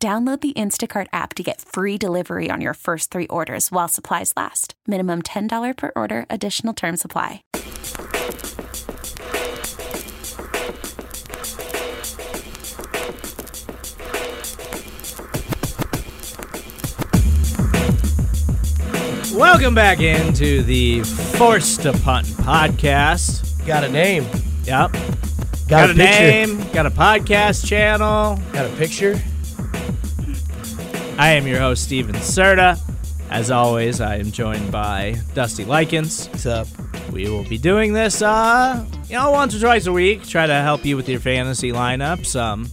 Download the Instacart app to get free delivery on your first three orders while supplies last. Minimum $10 per order, additional term supply. Welcome back into the Forced to Punt podcast. Got a name. Yep. Got, Got, a, a, name, got a podcast channel. Got a picture. I am your host, Steven Serta. As always, I am joined by Dusty Likens. What's up? We will be doing this, uh, you know, once or twice a week. Try to help you with your fantasy lineups. Um,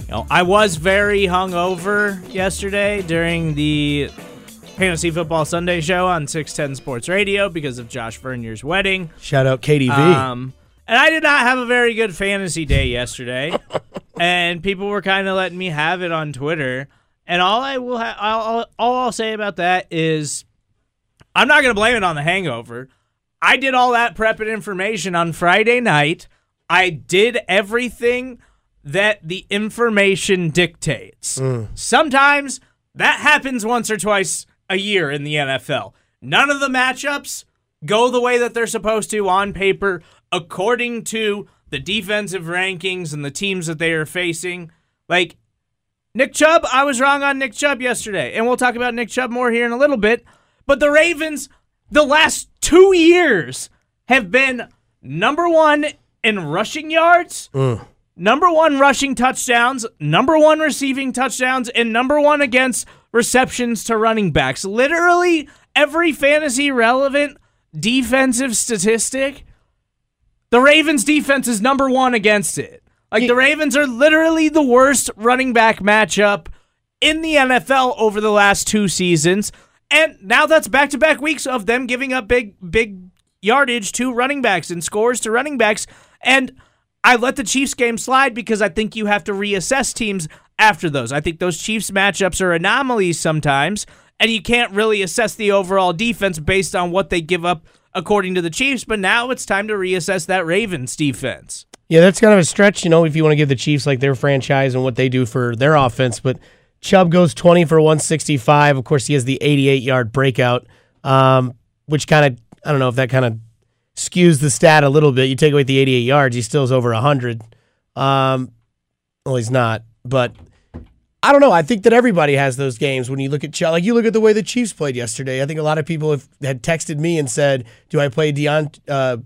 you know, I was very hungover yesterday during the Fantasy Football Sunday show on 610 Sports Radio because of Josh Vernier's wedding. Shout out KDV. Um, and I did not have a very good fantasy day yesterday, and people were kind of letting me have it on Twitter. And all I will, ha- all, all I'll say about that is, I'm not going to blame it on the hangover. I did all that prep and information on Friday night. I did everything that the information dictates. Mm. Sometimes that happens once or twice a year in the NFL. None of the matchups go the way that they're supposed to on paper, according to the defensive rankings and the teams that they are facing. Like Nick Chubb, I was wrong on Nick Chubb yesterday, and we'll talk about Nick Chubb more here in a little bit. But the Ravens, the last two years, have been number one in rushing yards, mm. number one rushing touchdowns, number one receiving touchdowns, and number one against receptions to running backs. Literally every fantasy relevant defensive statistic, the Ravens defense is number one against it. Like the Ravens are literally the worst running back matchup in the NFL over the last two seasons. And now that's back to back weeks of them giving up big, big yardage to running backs and scores to running backs. And I let the Chiefs game slide because I think you have to reassess teams after those. I think those Chiefs matchups are anomalies sometimes, and you can't really assess the overall defense based on what they give up according to the Chiefs. But now it's time to reassess that Ravens defense. Yeah, that's kind of a stretch, you know, if you want to give the Chiefs like their franchise and what they do for their offense. But Chubb goes 20 for 165. Of course, he has the 88 yard breakout, um, which kind of, I don't know if that kind of skews the stat a little bit. You take away the 88 yards, he still is over 100. Um, well, he's not, but I don't know. I think that everybody has those games when you look at Chubb. Like you look at the way the Chiefs played yesterday. I think a lot of people have had texted me and said, "Do I play Deon, uh,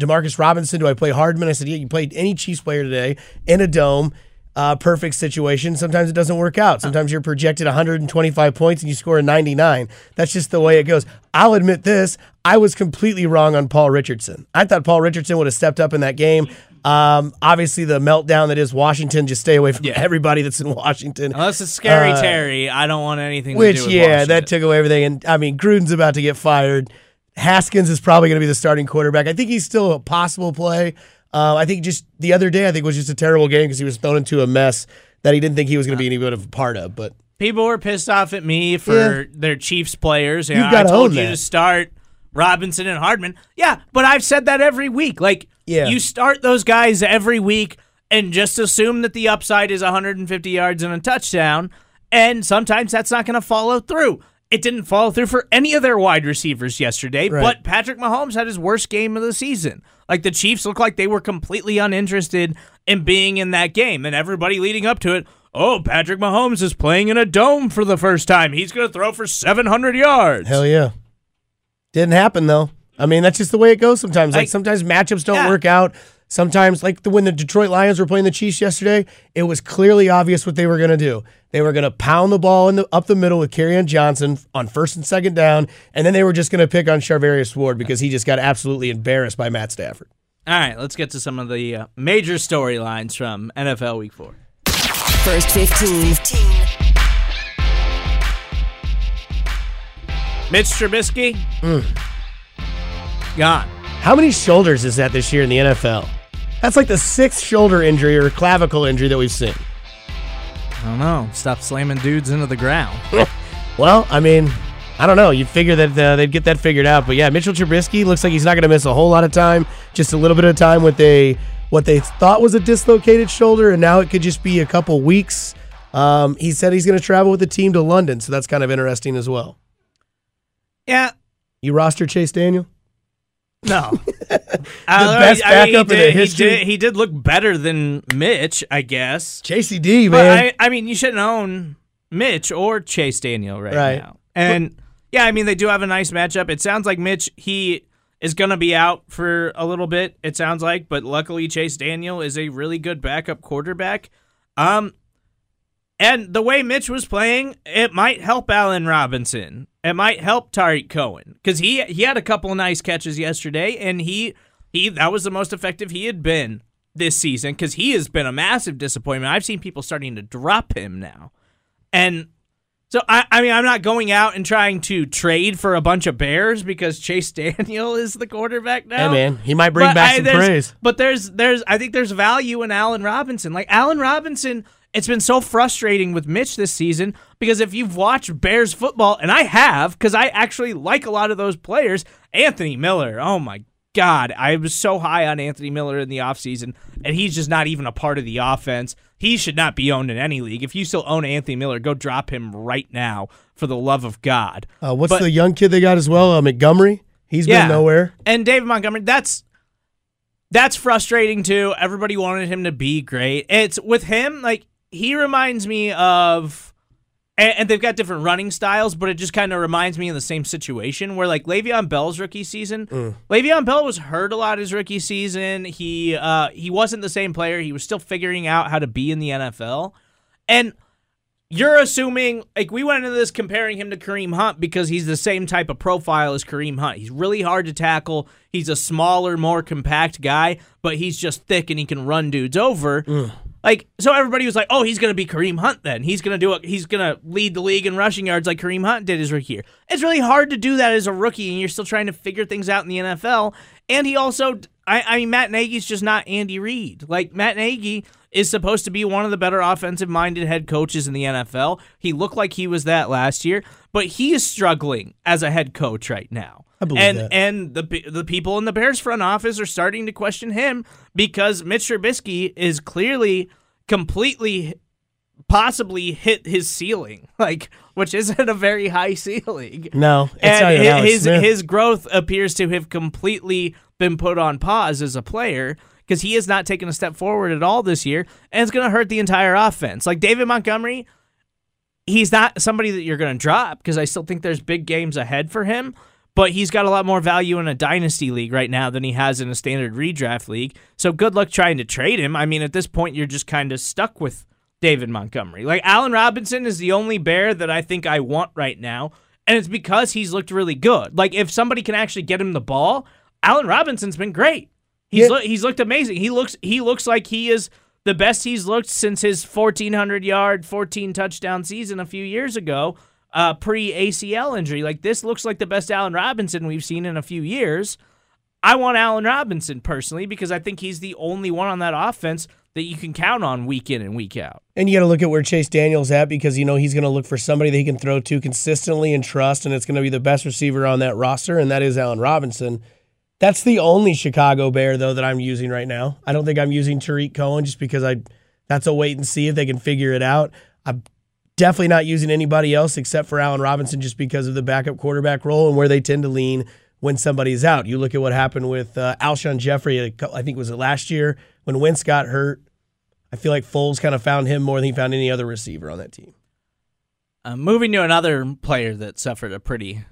Demarcus Robinson? Do I play Hardman?" I said, "Yeah, you played any Chiefs player today in a dome." Uh, perfect situation. Sometimes it doesn't work out. Sometimes you're projected 125 points and you score a 99. That's just the way it goes. I'll admit this. I was completely wrong on Paul Richardson. I thought Paul Richardson would have stepped up in that game. Um, obviously, the meltdown that is Washington. Just stay away from Yeah. everybody that's in Washington. Unless it's scary Uh, Terry, I don't want anything to Which, do with yeah, Washington. that took away everything. And I mean, Gruden's about to get fired. Haskins is probably going to be the starting quarterback. I think he's still a possible play. Uh, I think just the other day, I think was just a terrible game because he was thrown into a mess that he didn't think he was going to be any bit of a part of. But People were pissed off at me for their Chiefs players. You've Yeah, I gotta told you that. to start Robinson and Hardman. Yeah, but I've said that every week. Like, Yeah. you start those guys every week and just assume that the upside is 150 yards and a touchdown. And sometimes that's not going to follow through. It didn't follow through for any of their wide receivers yesterday, Right. but Patrick Mahomes had his worst game of the season. Like the Chiefs looked like they were completely uninterested in being in that game, and everybody leading up to it. Oh, Patrick Mahomes is playing in a dome for the first time. He's going to throw for 700 yards. hell yeah, didn't happen though. I mean, that's just the way it goes sometimes. Like, Like- sometimes matchups don't Yeah. work out. Sometimes, like the, when the Detroit Lions were playing the Chiefs yesterday, it was clearly obvious what they were going to do. They were going to pound the ball in the, up the middle with Kerryon Johnson on first and second down, and then they were just going to pick on Charvarius Ward because he just got absolutely embarrassed by Matt Stafford. All right, let's get to some of the uh, major storylines from NFL Week 4. First 15. 15. Mitch Trubisky? Mm. Gone. How many shoulders is that this year in the NFL? That's like the sixth shoulder injury or clavicle injury that we've seen. I don't know. Stop slamming dudes into the ground. Well, I mean, I don't know. You'd figure that uh, they'd get that figured out. But yeah, Mitchell Trubisky looks like he's not going to miss a whole lot of time. Just a little bit of time with a what they thought was a dislocated shoulder, and now it could just be a couple weeks. Um, he said he's going to travel with the team to London, so that's kind of interesting as well. yeah, You roster Chase Daniel? No. the best backup in the did, history. He did, he did look better than Mitch, I guess. Chasey D, But man. I, I mean, you shouldn't own Mitch or Chase Daniel right, Right. now. And yeah, I mean, they do have a nice matchup. It sounds like Mitch, he is going to be out for a little bit, it sounds like. But luckily, Chase Daniel is a really good backup quarterback. Um, and the way Mitch was playing, it might help Allen Robinson. It might help Tarik Cohen because he he had a couple of nice catches yesterday, and he he that was the most effective he had been this season because he has been a massive disappointment. I've seen people starting to drop him now, and so I I mean I'm not going out and trying to trade for a bunch of Bears because Chase Daniel is the quarterback now. hey, man, he might bring But back I- some praise. But there's there's I think there's value in Allen Robinson. Like Allen Robinson, it's been so frustrating with Mitch this season because if you've watched Bears football, and I have, because I actually like a lot of those players, Anthony Miller, oh my God, I was so high on Anthony Miller in the offseason, and he's just not even a part of the offense. He should not be owned in any league. If you still own Anthony Miller, go drop him right now for the love of God. Uh, what's But- the young kid they got as well? Uh, Montgomery. He's been nowhere. And David Montgomery, that's that's frustrating too. Everybody wanted him to be great. It's with him, like he reminds me of and, they've got different running styles, but it just kind of reminds me of the same situation where like Le'Veon Bell's rookie season. Le'Veon Bell was hurt a lot his rookie season. He uh he wasn't the same player. He was still figuring out how to be in the NFL. And you're assuming like we went into this comparing him to Kareem Hunt because he's the same type of profile as Kareem Hunt. He's really hard to tackle. He's a smaller, more compact guy, but he's just thick and he can run dudes over. Like so everybody was like, "Oh, he's going to be Kareem Hunt then. He's going to do it. He's going to lead the league in rushing yards like Kareem Hunt did his rookie year." It's really hard to do that as a rookie and you're still trying to figure things out in the NFL. And he also I, I mean Matt Nagy's just not Andy Reid. Like Matt Nagy is supposed to be one of the better offensive minded head coaches in the NFL. He looked like he was that last year, but he is struggling as a head coach right now. I believe and that. and the the people in the Bears front office are starting to question him because Mitch Trubisky is clearly completely possibly hit his ceiling, like which isn't a very high ceiling No, it's and not even his his growth appears to have completely been put on pause as a player because he has not taken a step forward at all this year, and it's going to hurt the entire offense. Like David Montgomery, he's not somebody that you're going to drop because I still think there's big games ahead for him. But he's got a lot more value in a dynasty league right now than he has in a standard redraft league. So good luck trying to trade him. I mean, at this point, you're just kind of stuck with David Montgomery. Like Allen Robinson is the only bear that I think I want right now, and it's because he's looked really good. Like if somebody can actually get him the ball, Allen Robinson's been great. He's Yeah. loo- he's looked amazing. He looks he looks like he is the best he's looked since his 1400 yard, 14 touchdown season a few years ago, uh, pre ACL injury. Like this looks like the best Allen Robinson we've seen in a few years. I want Allen Robinson personally because I think he's the only one on that offense that you can count on week in and week out. And you got to look at where Chase Daniel's at because you know he's going to look for somebody that he can throw to consistently and trust, and it's going to be the best receiver on that roster, and that is Allen Robinson. That's the only Chicago Bear though that I'm using right now. I don't think I'm using Tarik Cohen just because I. That's a wait and see if they can figure it out. I'm definitely not using anybody else except for Allen Robinson just because of the backup quarterback role and where they tend to lean when somebody's out. You look at what happened with uh, Alshon Jeffery. I think was it last year when Wentz got hurt. I feel like Foles kind of found him more than he found any other receiver on that team. Uh, moving to another player that suffered a pretty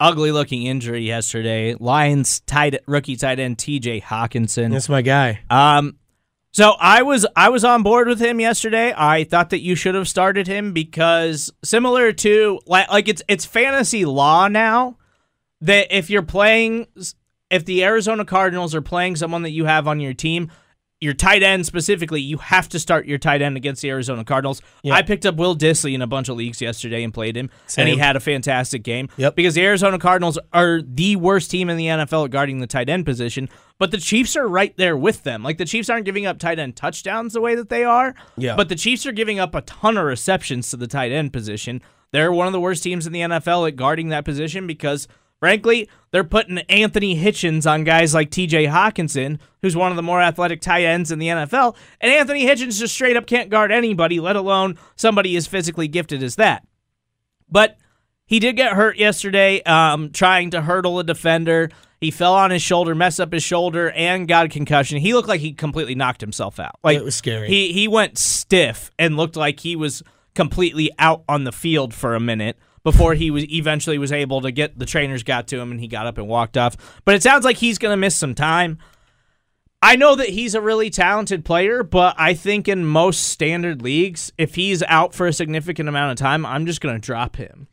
ugly looking injury yesterday, Lions tight rookie tight end T.J. Hockenson. That's my guy. Um, so I was I was on board with him yesterday. I thought that you should have started him because similar to like like it's it's fantasy law now that if you're playing if the Arizona Cardinals are playing someone that you have on your team, your tight end specifically, you have to start your tight end against the Arizona Cardinals. Yeah. I picked up Will Dissly in a bunch of leagues yesterday and played him, and he had a fantastic game. Yep. Because the Arizona Cardinals are the worst team in the NFL at guarding the tight end position, but the Chiefs are right there with them. Like the Chiefs aren't giving up tight end touchdowns the way that they are, Yeah. but the Chiefs are giving up a ton of receptions to the tight end position. They're one of the worst teams in the NFL at guarding that position because, frankly, they're putting Anthony Hitchens on guys like TJ Hockenson, who's one of the more athletic tight ends in the NFL. And Anthony Hitchens just straight up can't guard anybody, let alone somebody as physically gifted as that. But he did get hurt yesterday um, trying to hurdle a defender. He fell on his shoulder, messed up his shoulder, and got a concussion. He looked like he completely knocked himself out. Like It was scary. He he went stiff and looked like he was completely out on the field for a minute before he was eventually was able to get the trainers got to him and he got up and walked off. But it sounds like he's going to miss some time. I know that he's a really talented player, but I think in most standard leagues, if he's out for a significant amount of time, I'm just going to drop him.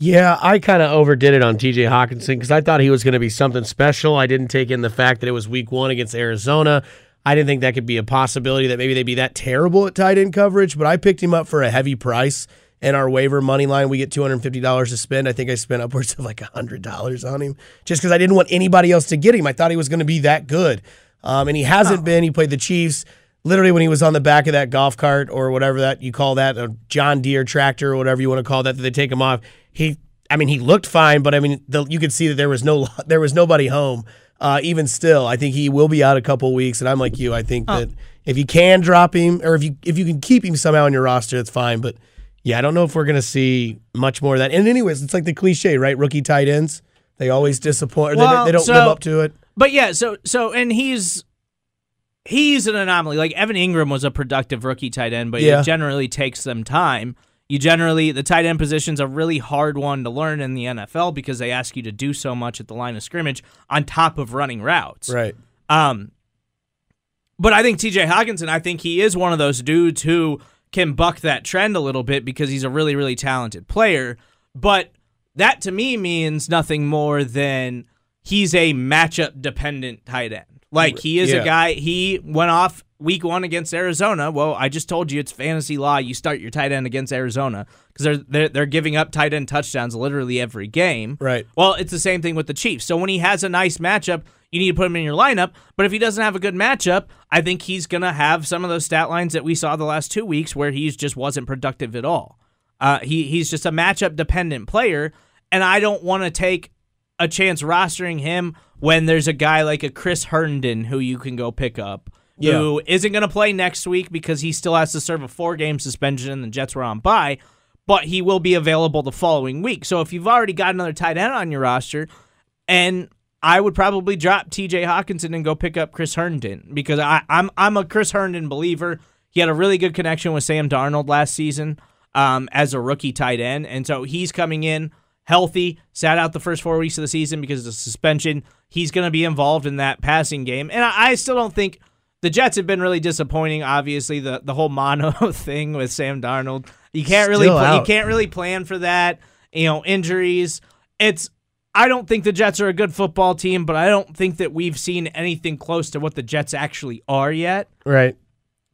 Yeah, I kind of overdid it on TJ Hockenson because I thought he was going to be something special. I didn't take in the fact that it was week one against Arizona. I didn't think that could be a possibility that maybe they'd be that terrible at tight end coverage, but I picked him up for a heavy price. In our waiver money line, we get $250 to spend. I think I spent upwards of like $100 on him just because I didn't want anybody else to get him. I thought he was going to be that good. Um, and he hasn't been. He played the Chiefs literally when he was on the back of that golf cart or whatever that you call that, a John Deere tractor or whatever you want to call that, that they take him off. He, I mean, he looked fine, but I mean, the, you could see that there was no, there was nobody home. Uh, even still, I think he will be out a couple weeks, and I'm like you. I think that if you can drop him, or if you if you can keep him somehow on your roster, it's fine. But yeah, I don't know if we're gonna see much more of that. And anyways, it's like the cliche, right? Rookie tight ends, they always disappoint. or they- they, don't so- live up to it. But yeah, so so and he's he's an anomaly. Like Evan Engram was a productive rookie tight end, but Yeah. it generally takes them time. You generally the tight end position's a really hard one to learn in the NFL because they ask you to do so much at the line of scrimmage on top of running routes. Right. Um, but I think TJ Hockenson, I think he is one of those dudes who can buck that trend a little bit because he's a really, really talented player. But that to me means nothing more than he's a matchup dependent tight end. Like he is Yeah. a guy, he went off week one against Arizona. Well, I just told you it's fantasy law. You start your tight end against Arizona because they're, they're, they're giving up tight end touchdowns literally every game. Right. Well, it's the same thing with the Chiefs. So when he has a nice matchup, you need to put him in your lineup. But if he doesn't have a good matchup, I think he's going to have some of those stat lines that we saw the last two weeks where he just wasn't productive at all. Uh, he he's just a matchup dependent player, and I don't want to take a chance rostering him when there's a guy like a Chris Herndon who you can go pick up. Who isn't going to play next week because he still has to serve a four game suspension and the Jets were on bye, but he will be available the following week. So if you've already got another tight end on your roster, and I would probably drop TJ Hockenson and go pick up Chris Herndon because I, I'm I'm a Chris Herndon believer. He had a really good connection with Sam Darnold last season um, as a rookie tight end, and so he's coming in healthy. Sat out the first four weeks of the season because of the suspension. He's going to be involved in that passing game, and I, I still don't think the Jets have been really disappointing. Obviously, the the whole mono thing with Sam Darnold, you can't really pla- you can't really plan for that. You know, injuries. It's I don't think the Jets are a good football team, but I don't think that we've seen anything close to what the Jets actually are yet. Right.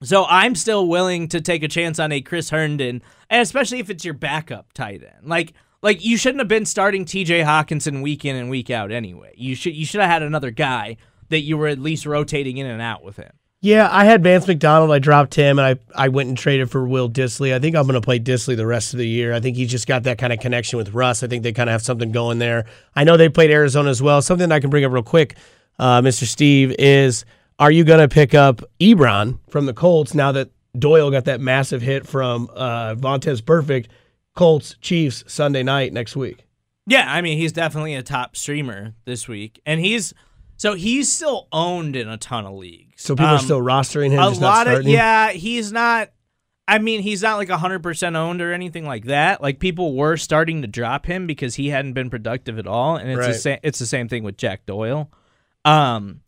So I'm still willing to take a chance on a Chris Herndon, and especially if it's your backup tight end. Like like you shouldn't have been starting TJ Hockenson week in and week out anyway. You should you should have had another guy that you were at least rotating in and out with him. Yeah, I had Vance McDonald. I dropped him, and I, I went and traded for Will Dissly. I think I'm going to play Dissly the rest of the year. I think he's just got that kind of connection with Russ. I think they kind of have something going there. I know they played Arizona as well. Something I can bring up real quick, uh, Mr. Steve, is are you going to pick up Ebron from the Colts now that Doyle got that massive hit from uh, Vontaze Burfict? Colts, Chiefs, Sunday night next week. Yeah, I mean he's definitely a top streamer this week, and he's so he's still owned in a ton of leagues. So people are Um, still rostering him, a lot of yeah he's not i mean he's not like 100% owned or anything like that. Like people were starting to drop him because he hadn't been productive at all and it's the same it's the same thing with jack doyle. Um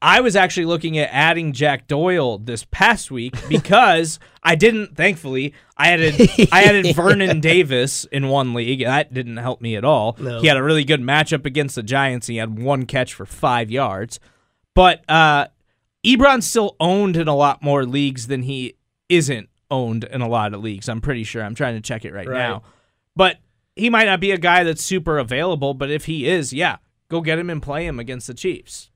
i was actually looking at adding jack doyle this past week because i didn't thankfully i added i added vernon davis in one league that didn't help me at all No. he had a really good matchup against the giants he had one catch for five yards but uh Ebron's still owned in a lot more leagues than he isn't owned in a lot of leagues. I'm pretty sure. I'm trying to check it right, Right. now. But he might not be a guy that's super available, but if he is, yeah, go get him and play him against the Chiefs.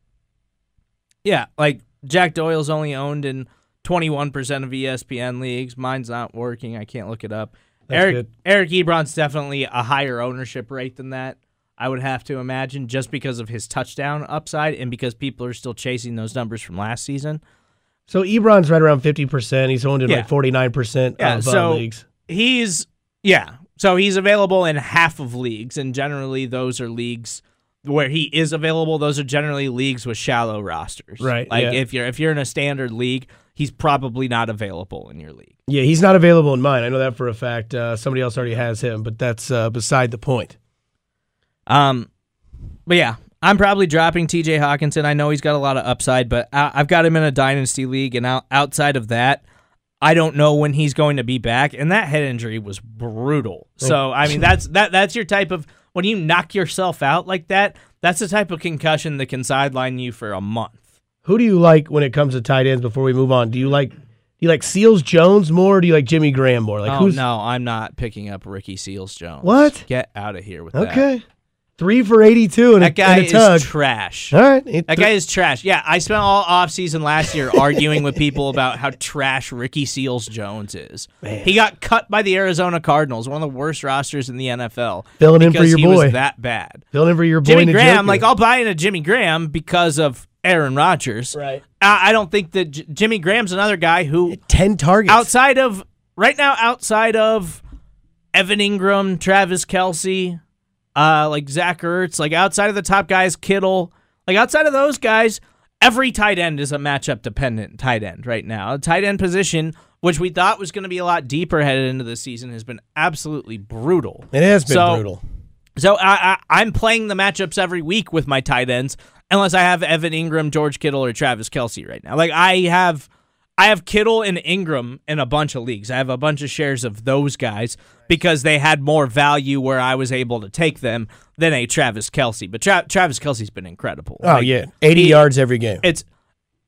Yeah, like Jack Doyle's only owned in 21% of ESPN leagues. Mine's not working. I can't look it up. That's Eric good. Eric Ebron's definitely a higher ownership rate than that. I would have to imagine just because of his touchdown upside and because people are still chasing those numbers from last season. So Ebron's right around fifty percent. He's owned in Yeah. like forty nine percent Yeah, of so uh, leagues. he's yeah. So he's available in half of leagues, and generally those are leagues where he is available. Those are generally leagues with shallow rosters. Right, Like yeah. if you're if you're in a standard league, he's probably not available in your league. Yeah, he's not available in mine. I know that for a fact. Uh, somebody else already has him, but that's uh, beside the point. Um, but yeah, I'm probably dropping T.J. Hockenson. I know he's got a lot of upside, but I, I've got him in a dynasty league, and out, outside of that, I don't know when he's going to be back. And that head injury was brutal. So I mean, that's that that's your type of when you knock yourself out like that. That's the type of concussion that can sideline you for a month. Who do you like when it comes to tight ends? Before we move on, do you like do you like Seals Jones more, or do you like Jimmy Graham more? Like oh who's no, I'm not picking up Ricky Seals Jones. What? Get out of here with that. okay? Three for eighty two and, That a, guy a tug. is trash. All right, it- That guy is trash. Yeah, I spent all offseason last year arguing with people about how trash Ricky Seals Jones is. He got cut by the Arizona Cardinals, one of the worst rosters in the NFL. Filling in for your he boy. was that bad. filling in for your boy Jimmy. Graham, like I'll buy into Jimmy Graham because of Aaron Rodgers. right, I, I don't think that J- Jimmy Graham's another guy who ten targets. outside of right now outside of Evan Engram, Travis Kelce, uh, like Zach Ertz, like outside of the top guys, Kittle, like outside of those guys, every tight end is a matchup dependent tight end right now. A tight end position, which we thought was going to be a lot deeper headed into the season, has been absolutely brutal. It has been So- brutal. So I, I, I'm playing the matchups every week with my tight ends, unless I have Evan Engram, George Kittle, or Travis Kelce right now. Like I have, I have Kittle and Engram in a bunch of leagues. I have a bunch of shares of those guys because they had more value where I was able to take them than a Travis Kelce. But Tra- Travis Kelce's been incredible. Oh Like, yeah, eighty he- yards every game. it's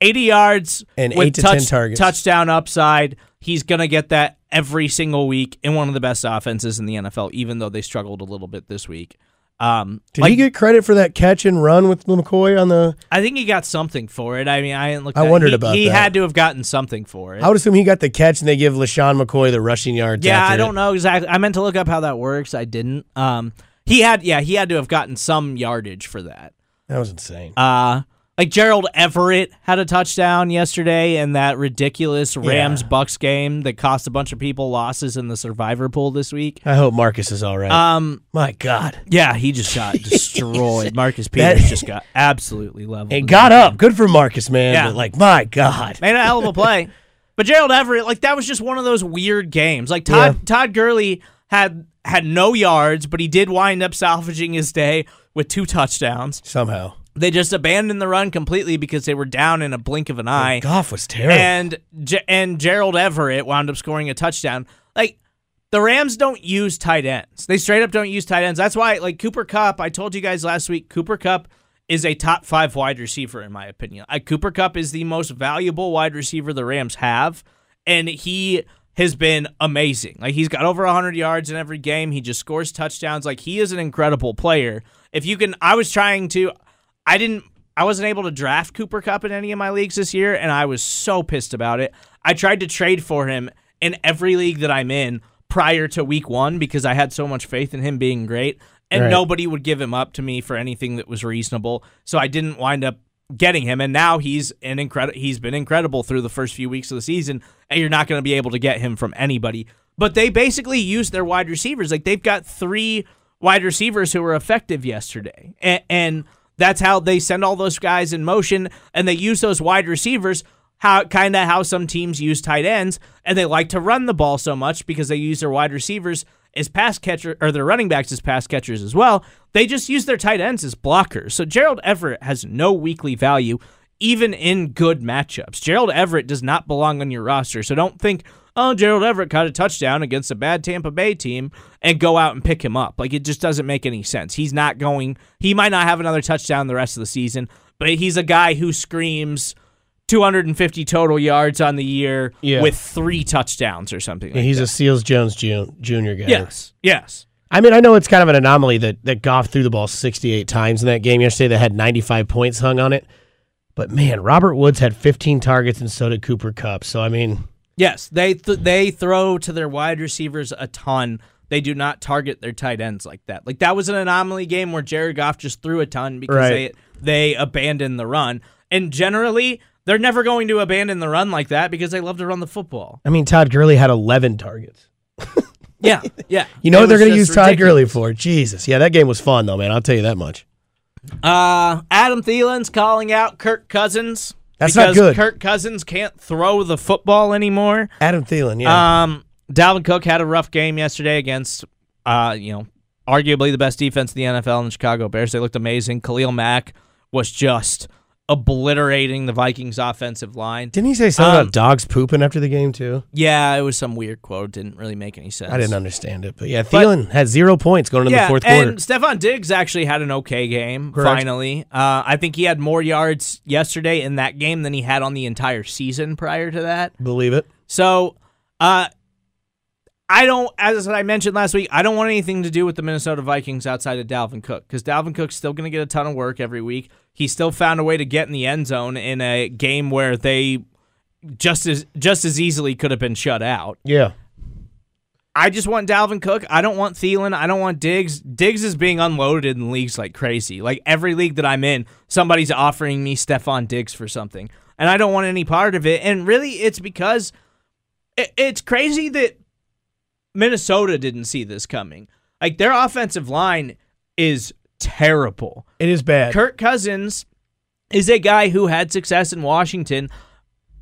80 yards And eight to 10 targets. touchdown upside. He's going to get that every single week in one of the best offenses in the NFL, even though they struggled a little bit this week. Um, Did like, he get credit for that catch and run with McCoy on the? I think he got something for it. I mean, I didn't look. I wondered he, about He that. had to have gotten something for it. I would assume he got the catch and they give LeSean McCoy the rushing yards. yeah, I don't know exactly. I meant to look up how that works. I didn't. Um, he had. Yeah, he had to have gotten some yardage for that. That was insane. Uh like Gerald Everett had a touchdown yesterday in that ridiculous Rams Bucks game that cost a bunch of people losses in the survivor pool this week. I hope Marcus is all right. Um My God, yeah, he just got destroyed. Marcus Peters That- just got absolutely leveled. and got up. Good for Marcus, man. Yeah. But like, my God, made a hell of a play. But Gerald Everett, like that was just one of those weird games. Like Todd. Todd Gurley had had no yards, but he did wind up salvaging his day with two touchdowns. somehow They just abandoned the run completely because they were down in a blink of an eye. Goff was terrible. and and Gerald Everett wound up scoring a touchdown. Like the Rams don't use tight ends. They straight up don't use tight ends. That's why like Cooper Kupp, I told you guys last week, Cooper Kupp is a top 5 wide receiver in my opinion. Uh, Cooper Kupp is the most valuable wide receiver the Rams have and he has been amazing. Like he's got over 100 yards in every game. He just scores touchdowns. Like he is an incredible player. If you can I was trying to I didn't I wasn't able to draft Cooper Kupp in any of my leagues this year, and I was so pissed about it. I tried to trade for him in every league that I'm in prior to week one because I had so much faith in him being great, and Right. nobody would give him up to me for anything that was reasonable. So I didn't wind up getting him, and now he's an incredible. He's been incredible through the first few weeks of the season, and you're not going to be able to get him from anybody. But they basically use their wide receivers. Like they've got three wide receivers who were effective yesterday, and, and that's how they send all those guys in motion, and they use those wide receivers. How kind of how some teams use tight ends, and they like to run the ball so much because they use their wide receivers as pass catcher or their running backs as pass catchers as well. They just use their tight ends as blockers. So Gerald Everett has no weekly value, even in good matchups. Gerald Everett does not belong on your roster. So don't think, oh, Gerald Everett caught a touchdown against a bad Tampa Bay team and go out and pick him up. Like it just doesn't make any sense. He's not going. He might not have another touchdown the rest of the season, but he's a guy who screams 250 total yards on the year Yeah. with three touchdowns or something. Yeah, like he's that. a Seals Jones Jr. Junior guy. yes, yes. I mean, I know it's kind of an anomaly that, that Goff threw the ball 68 times in that game yesterday that had 95 points hung on it. But man, Robert Woods had 15 targets and so did Cooper Kupp. So, I mean, Yes, they th- they throw to their wide receivers a ton. They do not target their tight ends like that. Like that was an anomaly game where Jared Goff just threw a ton because Right. they they abandoned the run. And generally, they're never going to abandon the run like that because they love to run the football. I mean, Todd Gurley had 11 targets. Yeah, yeah. You know It what they're going to use Todd ridiculous. Gurley for? Jesus. Yeah, that game was fun, though, man. I'll tell you that much. Uh, Adam Thielen's calling out Kirk Cousins. That's not because good. Kirk Cousins can't throw the football anymore. Adam Thielen, yeah. Um, Dalvin Cook had a rough game yesterday against, uh, you know, arguably the best defense in the NFL in the Chicago Bears. They looked amazing. Khalil Mack was just obliterating the Vikings offensive line. Didn't he say something um, about dogs pooping after the game, too? Yeah, it was some weird quote. Didn't really make any sense. I didn't understand it. But yeah, Thielen had zero points going into yeah, the fourth quarter. and Stefon Diggs actually had an okay game. Correct. Finally, uh, I think he had more yards yesterday in that game than he had on the entire season prior to that. Believe it. So, uh, I don't, as I mentioned last week, I don't want anything to do with the Minnesota Vikings outside of Dalvin Cook because Dalvin Cook's still going to get a ton of work every week. He still found a way to get in the end zone in a game where they just as just as easily could have been shut out. Yeah. I just want Dalvin Cook. I don't want Thielen. I don't want Diggs. Diggs is being unloaded in leagues like crazy. Like every league that I'm in, somebody's offering me Stefon Diggs for something, and I don't want any part of it. And really, it's because it, it's crazy that Minnesota didn't see this coming. Like their offensive line is terrible. It is bad. Kirk Cousins is a guy who had success in Washington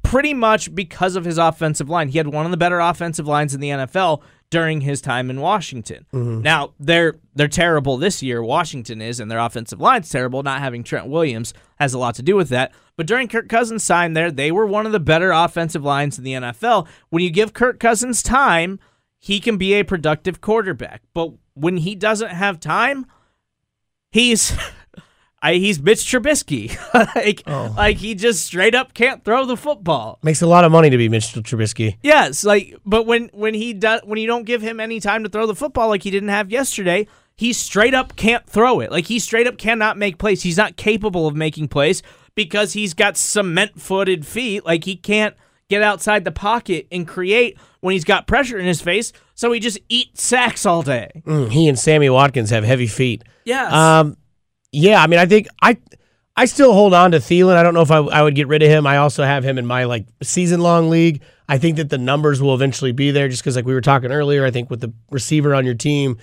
pretty much because of his offensive line. He had one of the better offensive lines in the NFL during his time in Washington. Mm-hmm. Now, they're they're terrible this year, Washington is, and their offensive line's terrible. Not having Trent Williams has a lot to do with that. But during Kirk Cousins' time there, they were one of the better offensive lines in the NFL. When you give Kirk Cousins time, he can be a productive quarterback. But when he doesn't have time, he's I, he's Mitch Trubisky. like, oh. like he just straight up can't throw the football. Makes a lot of money to be Mitchell Trubisky. Yes, like but when when he does when you don't give him any time to throw the football like he didn't have yesterday, he straight up can't throw it. Like he straight up cannot make plays. He's not capable of making plays because he's got cement-footed feet. Like he can't get outside the pocket and create when he's got pressure in his face. So he just eats sacks all day. Mm, he and Sammy Watkins have heavy feet. Yes. Um, yeah, I mean, I think I I still hold on to Thielen. I don't know if I, I would get rid of him. I also have him in my like season long league. I think that the numbers will eventually be there just because, like we were talking earlier, I think with the receiver on your team,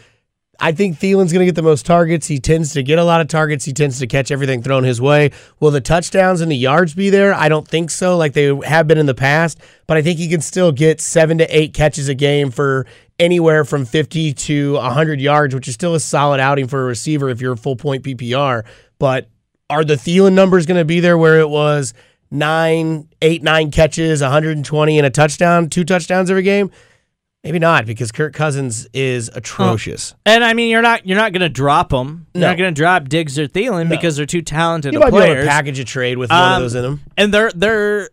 I think Thielen's going to get the most targets. He tends to get a lot of targets. He tends to catch everything thrown his way. Will the touchdowns and the yards be there? I don't think so, like they have been in the past. But I think he can still get seven to eight catches a game for anywhere from 50 to 100 yards, which is still a solid outing for a receiver if you're a full point PPR. But are the Thielen numbers going to be there where it was nine, eight, nine catches, 120 and a touchdown, two touchdowns every game? Maybe not because Kirk Cousins is atrocious. And I mean, you're not you're not going to drop them. You're No. not going to drop Diggs or Thielen because they're too talented You might be able to package a trade with one of Um, those in them. and they're they're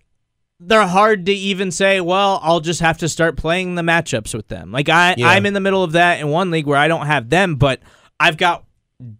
they're hard to even say. Well, I'll just have to start playing the matchups with them. Like I Yeah. I'm in the middle of that in one league where I don't have them, but I've got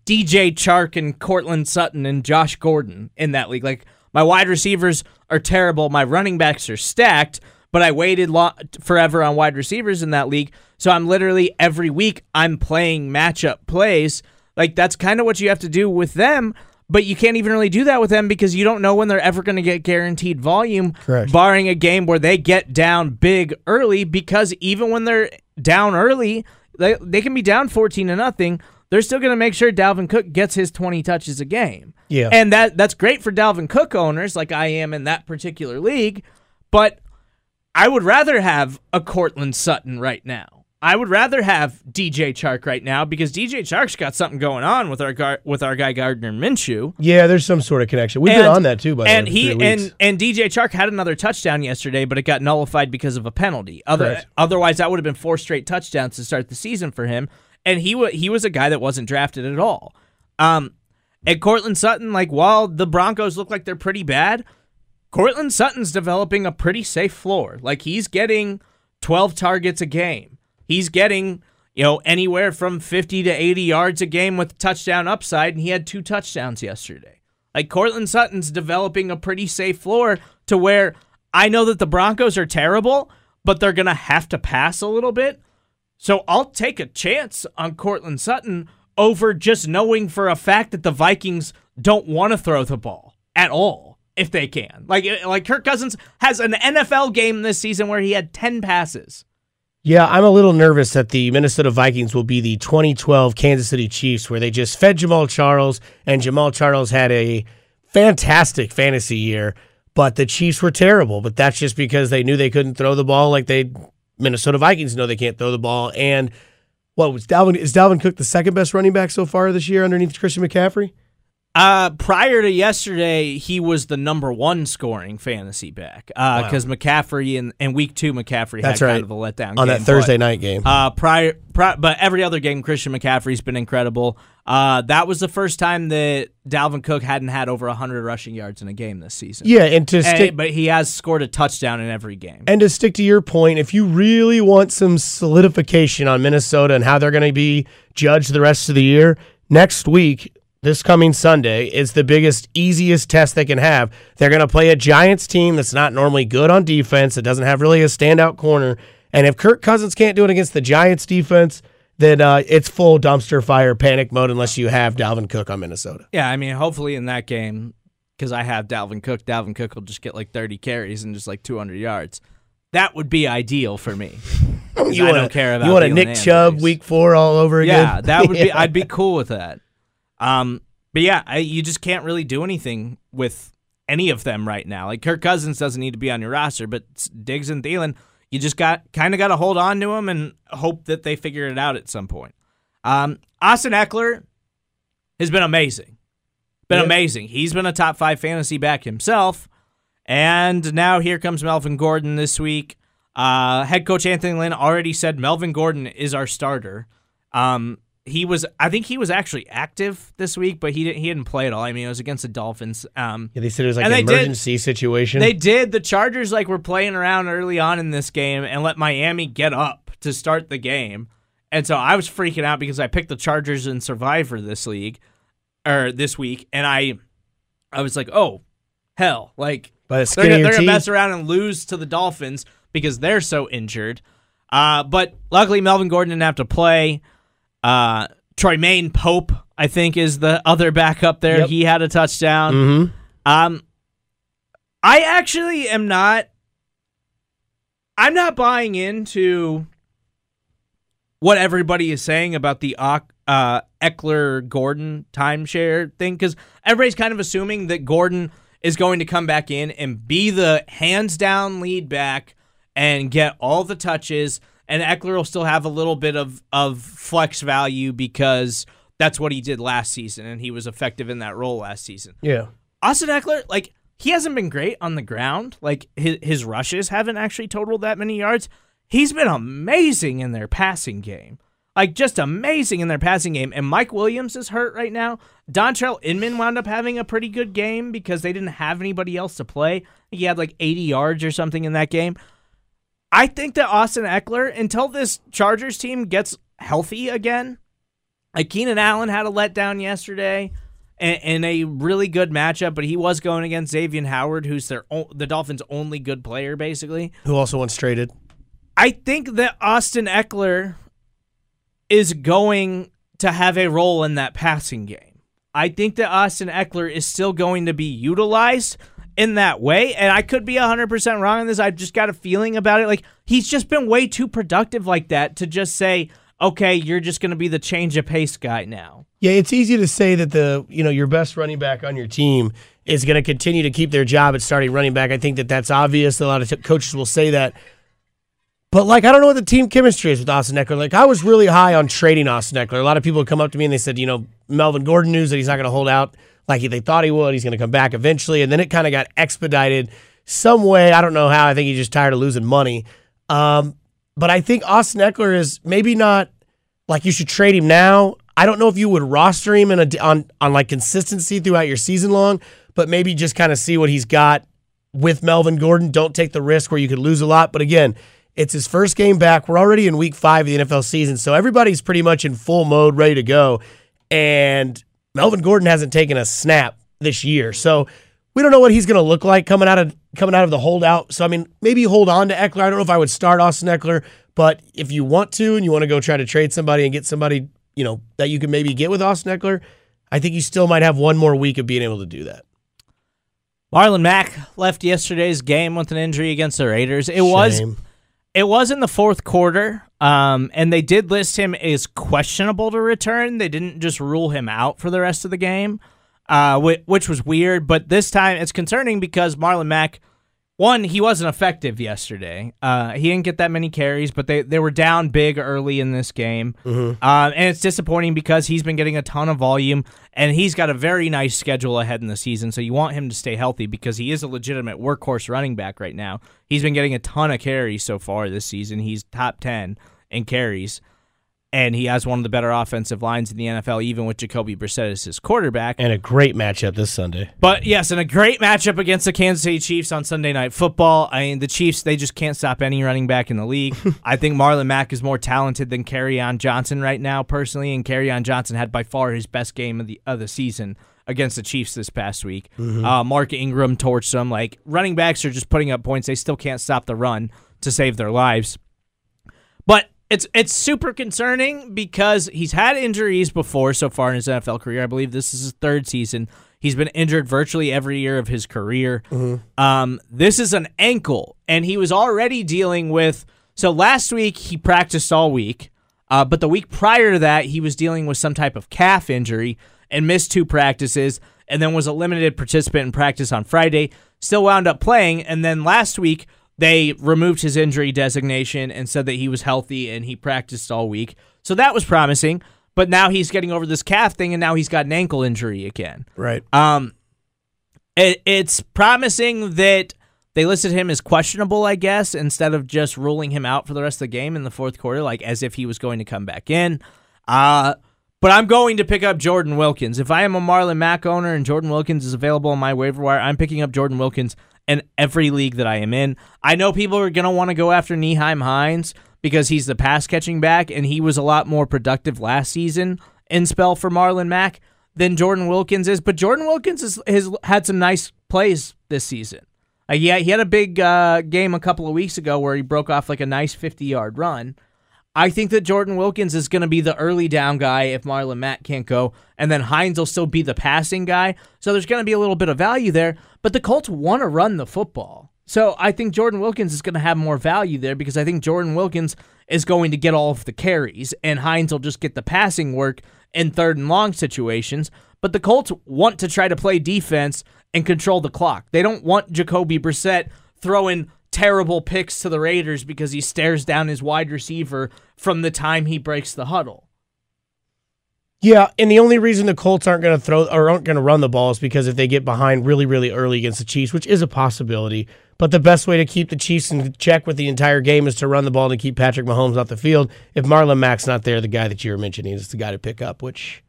DJ Chark and Courtland Sutton and Josh Gordon in that league. Like my wide receivers are terrible. My running backs are stacked. But I waited lo- forever on wide receivers in that league, so I'm literally every week I'm playing matchup plays. Like that's kind of what you have to do with them. But you can't even really do that with them because you don't know when they're ever going to get guaranteed volume. Correct. Barring a game where they get down big early, because even when they're down early, they, they can be down 14 to nothing. They're still going to make sure Dalvin Cook gets his 20 touches a game. Yeah. And that that's great for Dalvin Cook owners like I am in that particular league, but I would rather have a Courtland Sutton right now. I would rather have DJ Chark right now because DJ Chark's got something going on with our gar- with our guy Gardner Minshew. Yeah, there's some sort of connection. We've been on that too, by the and he and and DJ Chark had another touchdown yesterday, but it got nullified because of a penalty. Other Correct. otherwise, that would have been four straight touchdowns to start the season for him. And he he was a guy that wasn't drafted at all. Um, and Courtland Sutton, like while the Broncos look like they're pretty bad, Courtland Sutton's developing a pretty safe floor. Like he's getting 12 targets a game. He's getting, you know, anywhere from 50 to 80 yards a game with touchdown upside, and he had two touchdowns yesterday. Like Courtland Sutton's developing a pretty safe floor to where I know that the Broncos are terrible, but they're going to have to pass a little bit. So I'll take a chance on Courtland Sutton over just knowing for a fact that the Vikings don't want to throw the ball at all if they can. Like like Kirk Cousins has an NFL game this season where he had 10 passes. Yeah, I'm a little nervous that the Minnesota Vikings will be the 2012 Kansas City Chiefs, where they just fed Jamaal Charles, and Jamaal Charles had a fantastic fantasy year, but the Chiefs were terrible. But that's just because they knew they couldn't throw the ball like they Minnesota Vikings know they can't throw the ball. And what was Dalvin? Is Dalvin Cook the second best running back so far this year underneath Christian McCaffrey? Uh, prior to yesterday, he was the number one scoring fantasy back because uh, wow. McCaffrey in, in week two, McCaffrey That's had right. kind of a letdown on game, that Thursday but, night game. Uh, prior, prior, but every other game, Christian McCaffrey's been incredible. Uh, that was the first time that Dalvin Cook hadn't had over 100 rushing yards in a game this season. Yeah, and to stick, and, but he has scored a touchdown in every game. And to stick to your point, if you really want some solidification on Minnesota and how they're going to be judged the rest of the year, next week this coming Sunday is the biggest, easiest test they can have. They're going to play a Giants team that's not normally good on defense. It doesn't have really a standout corner. And if Kirk Cousins can't do it against the Giants defense, then uh, it's full dumpster fire panic mode unless you have Dalvin Cook on Minnesota. Yeah, I mean, hopefully in that game, because I have Dalvin Cook, Dalvin Cook will just get like 30 carries and just like 200 yards. That would be ideal for me. you wanna, I don't care about. You want a Nick Chubb week four all over again? Yeah, that would be. I'd be cool with that. Um, but yeah, I, you just can't really do anything with any of them right now. Like Kirk Cousins doesn't need to be on your roster, but Diggs and Thielen, you just got kind of got to hold on to them and hope that they figure it out at some point. Um, Austin Ekeler has been amazing, been yeah. amazing. He's been a top five fantasy back himself, and now here comes Melvin Gordon this week. Uh, head coach Anthony Lynn already said Melvin Gordon is our starter. Um, he was I think he was actually active this week, but he didn't he didn't play at all. I mean, it was against the Dolphins. Um, yeah, they said it was like an emergency did, situation. They did. The Chargers like were playing around early on in this game and let Miami get up to start the game. And so I was freaking out because I picked the Chargers in Survivor this league or this week, and I I was like, oh hell, like they're, they're gonna mess around and lose to the Dolphins because they're so injured. Uh, but luckily Melvin Gordon didn't have to play. Uh, Troymaine Pope, I think, is the other backup there. Yep. He had a touchdown. Mm-hmm. Um, I actually am not. I'm not buying into what everybody is saying about the uh, Ekeler Gordon timeshare thing because everybody's kind of assuming that Gordon is going to come back in and be the hands down lead back and get all the touches and Ekeler will still have a little bit of of flex value because that's what he did last season, and he was effective in that role last season. Yeah, Austin Ekeler, like he hasn't been great on the ground. Like his his rushes haven't actually totaled that many yards. He's been amazing in their passing game. Like just amazing in their passing game. And Mike Williams is hurt right now. Dontrelle Inman wound up having a pretty good game because they didn't have anybody else to play. He had like 80 yards or something in that game. I think that Austin Ekeler, until this Chargers team gets healthy again, like Keenan Allen had a letdown yesterday in, a really good matchup, but he was going against Xavier Howard, who's their the Dolphins' only good player, basically. Who also wants traded. I think that Austin Ekeler is going to have a role in that passing game. I think that Austin Ekeler is still going to be utilized in that way. And I could be 100% wrong on this. I've just got a feeling about it. Like, he's just been way too productive like that to just say, okay, you're just going to be the change of pace guy now. Yeah, it's easy to say that the, you know, your best running back on your team is going to continue to keep their job at starting running back. I think that that's obvious. A lot of t- coaches will say that. But like, I don't know what the team chemistry is with Austin Ekeler. Like, I was really high on trading Austin Ekeler. A lot of people come up to me and they said, you know, Melvin Gordon news that he's not going to hold out like they thought he would. He's going to come back eventually. And then it kind of got expedited some way. I don't know how. I think he's just tired of losing money. Um, but I think Austin Ekeler is maybe not like you should trade him now. I don't know if you would roster him in a, on on like consistency throughout your season long, but maybe just kind of see what he's got with Melvin Gordon. Don't take the risk where you could lose a lot. But again, it's his first game back. We're already in week five of the NFL season, so everybody's pretty much in full mode, ready to go. And Melvin Gordon hasn't taken a snap this year, so we don't know what he's going to look like coming out of coming out of the holdout. So I mean, maybe hold on to Ekeler. I don't know if I would start Austin Ekeler, but if you want to and you want to go try to trade somebody and get somebody you know that you can maybe get with Austin Ekeler, I think you still might have one more week of being able to do that. Marlon Mack left yesterday's game with an injury against the Raiders. It was Shame. It was in the fourth quarter, um, and they did list him as questionable to return. They didn't just rule him out for the rest of the game, uh, which, which was weird. But this time it's concerning because Marlon Mack, one, he wasn't effective yesterday. Uh, he didn't get that many carries, but they, they were down big early in this game. Um, and it's disappointing because he's been getting a ton of volume, and he's got a very nice schedule ahead in the season. So you want him to stay healthy because he is a legitimate workhorse running back right now. He's been getting a ton of carries so far this season. He's top 10 in carries. And he has one of the better offensive lines in the NFL, even with Jacoby Brissett as his quarterback. And a great matchup this Sunday. But yes, and a great matchup against the Kansas City Chiefs on Sunday Night Football. I mean, the Chiefs they just can't stop any running back in the league. I think Marlon Mack is more talented than on Johnson right now, personally, and Kerryon Johnson had by far his best game of the of the season against the Chiefs this past week. Uh, Mark Ingram torched them. Like running backs are just putting up points; they still can't stop the run to save their lives. But it's it's super concerning because he's had injuries before so far in his NFL career. I believe this is his third season. He's been injured virtually every year of his career. Um, this is an ankle, and he was already dealing with. So last week he practiced all week, uh, but the week prior to that he was dealing with some type of calf injury and missed two practices, and then was a limited participant in practice on Friday. Still wound up playing, and then last week they removed his injury designation and said that he was healthy and he practiced all week. So that was promising. But now he's getting over this calf thing and now he's got an ankle injury again. Right. Um, it, it's promising that they listed him as questionable, I guess, instead of just ruling him out for the rest of the game in the fourth quarter, like as if he was going to come back in. Uh, but I'm going to pick up Jordan Wilkins. If I am a Marlon Mack owner and Jordan Wilkins is available on my waiver wire, I'm picking up Jordan Wilkins in every league that I am in. I know people are going to want to go after Nyheim Hines because he's the pass catching back and he was a lot more productive last season in spell for Marlon Mack than Jordan Wilkins is. But Jordan Wilkins is, has had some nice plays this season. Uh, yeah, he had a big uh, game a couple of weeks ago where he broke off like a nice 50 yard run. I think that Jordan Wilkins is going to be the early down guy if Marlon Mack can't go, and then Hines will still be the passing guy. So there's going to be a little bit of value there, but the Colts want to run the football. So I think Jordan Wilkins is going to have more value there because I think Jordan Wilkins is going to get all of the carries, and Hines will just get the passing work in third and long situations. But the Colts want to try to play defense and control the clock. They don't want Jacoby Brissett throwing terrible picks to the Raiders because he stares down his wide receiver from the time he breaks the huddle. Yeah, and the only reason the Colts aren't going to throw or aren't going to run the ball is because if they get behind really, really early against the Chiefs, which is a possibility. But the best way to keep the Chiefs in check with the entire game is to run the ball and keep Patrick Mahomes off the field. If Marlon Mack's not there, the guy that you were mentioning is the guy to pick up, which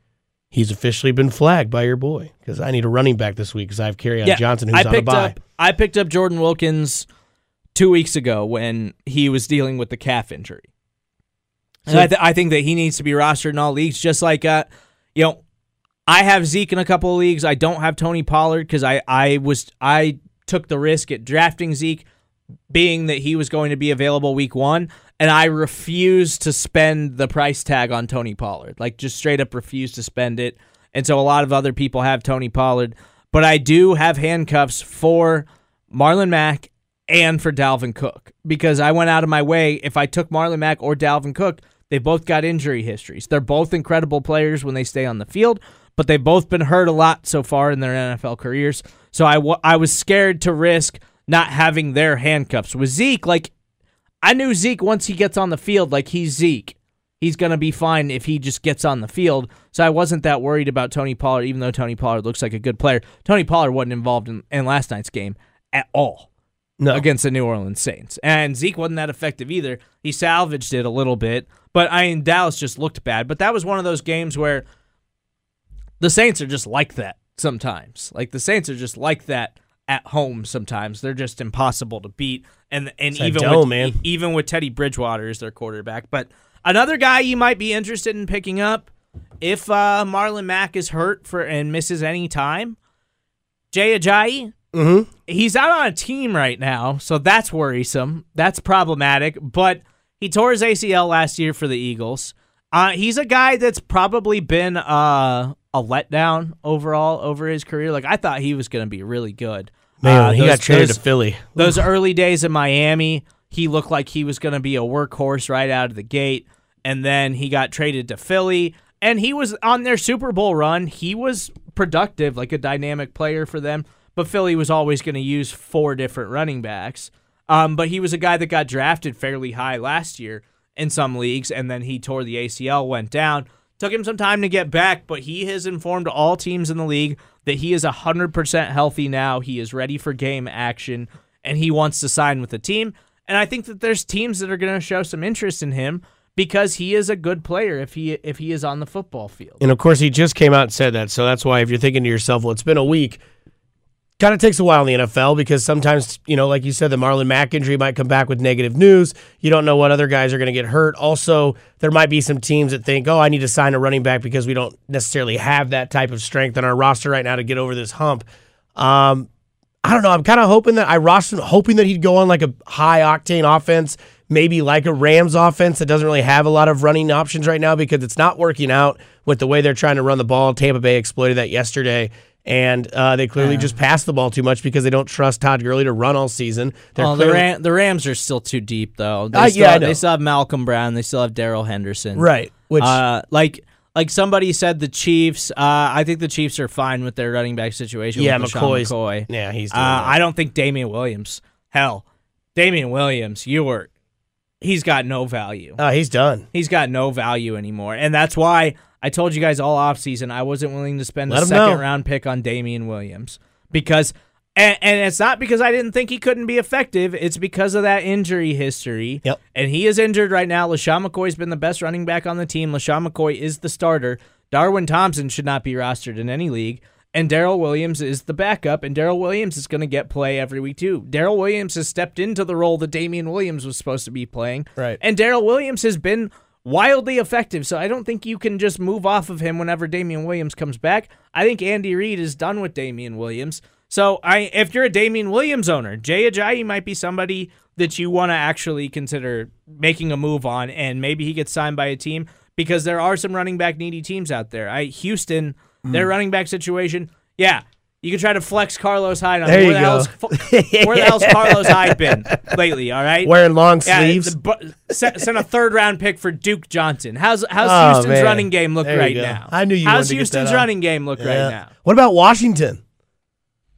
he's officially been flagged by your boy because I need a running back this week because I have Kerryon Johnson who's I on a bye. up I picked up Jordan Wilkins two weeks ago when he was dealing with the calf injury. So- I, th- I think that he needs to be rostered in all leagues, just like uh, you know, I have Zeke in a couple of leagues. I don't have Tony Pollard because I I was I took the risk at drafting Zeke, being that he was going to be available week one, and I refused to spend the price tag on Tony Pollard. Like just straight up refused to spend it. And so a lot of other people have Tony Pollard, but I do have handcuffs for Marlon Mack and for Dalvin Cook because I went out of my way. If I took Marlon Mack or Dalvin Cook, they both got injury histories. They're both incredible players when they stay on the field, but they've both been hurt a lot so far in their NFL careers. So I, w- I was scared to risk not having their handcuffs. With Zeke, like, I knew Zeke once he gets on the field, like, he's Zeke. He's going to be fine if he just gets on the field. So I wasn't that worried about Tony Pollard, even though Tony Pollard looks like a good player. Tony Pollard wasn't involved in, in last night's game at all No, against the New Orleans Saints. And Zeke wasn't that effective either. He salvaged it a little bit, but I mean Dallas just looked bad. But that was one of those games where the Saints are just like that sometimes. Like the Saints are just like that at home sometimes. They're just impossible to beat. And and that even dome, with, man. even with Teddy Bridgewater as their quarterback. But another guy you might be interested in picking up if uh, Marlon Mack is hurt for and misses any time, Jay Ajayi. Mm-hmm. He's out on a team right now, so that's worrisome. That's problematic. But he tore his ACL last year for the Eagles. Uh, he's a guy that's probably been uh, a letdown overall over his career. Like I thought he was going to be really good. Man, Uh, he those- got traded those- to Philly. those early days in Miami, he looked like he was going to be a workhorse right out of the gate. And then he got traded to Philly, and he was on their Super Bowl run. He was productive, like a dynamic player for them. But Philly was always going to use four different running backs. Um, but he was a guy that got drafted fairly high last year in some leagues, and then he tore the ACL, went down. Took him some time to get back, but he has informed all teams in the league that he is 100% healthy now. He is ready for game action, and he wants to sign with the team. And I think that there's teams that are going to show some interest in him because he is a good player if he if he is on the football field. And of course, he just came out and said that. So that's why if you're thinking to yourself, well, it's been a week, kind of takes a while in the NFL because sometimes, you know, like you said, the Marlon Mack injury might come back with negative news. You don't know what other guys are going to get hurt. Also, there might be some teams that think, oh, I need to sign a running back because we don't necessarily have that type of strength on our roster right now to get over this hump. Um, I don't know. I'm kind of hoping that I rostered, hoping that he'd go on like a high octane offense, maybe like a Rams offense that doesn't really have a lot of running options right now because it's not working out with the way they're trying to run the ball. Tampa Bay exploited that yesterday. And uh, they clearly just pass the ball too much because they don't trust Todd Gurley to run all season. They're Oh, the, Ram- the Rams are still too deep, though. They, Uh, still, yeah, I they still have Malcolm Brown. They still have Darrell Henderson. right. Which uh, like like somebody said, the Chiefs. Uh, I think the Chiefs are fine with their running back situation. yeah. McCoy. Yeah, he's Uh. I don't think Damien Williams. Hell, Damien Williams, you were. He's got no value. Uh, he's done. He's got no value anymore, and that's why I told you guys all offseason I wasn't willing to spend Let a second know. round pick on Damien Williams because. And, and it's not because I didn't think he couldn't be effective. It's because of that injury history. Yep. And he is injured right now. LeSean McCoy's been the best running back on the team. LeSean McCoy is the starter. Darwin Thompson should not be rostered in any league. And Darrel Williams is the backup, and Darrel Williams is going to get play every week too. Darrel Williams has stepped into the role that Damien Williams was supposed to be playing. Right. And Darrel Williams has been wildly effective, so I don't think you can just move off of him whenever Damien Williams comes back. I think Andy Reid is done with Damien Williams. So I if you're a Damien Williams owner, Jay Ajayi might be somebody that you want to actually consider making a move on and maybe he gets signed by a team because there are some running back needy teams out there. I Houston, their Hmm. running back situation, yeah. You can try to flex Carlos Hyde on There where you the go. hell's where the hell's Carlos Hyde been lately, all right? Wearing long Yeah, sleeves. the bu- sent, sent a third round pick for Duke Johnson. How's how's Oh, Houston's man. running game look There right now? I knew you How's wanted to get Houston's that running game look right now? What about Washington?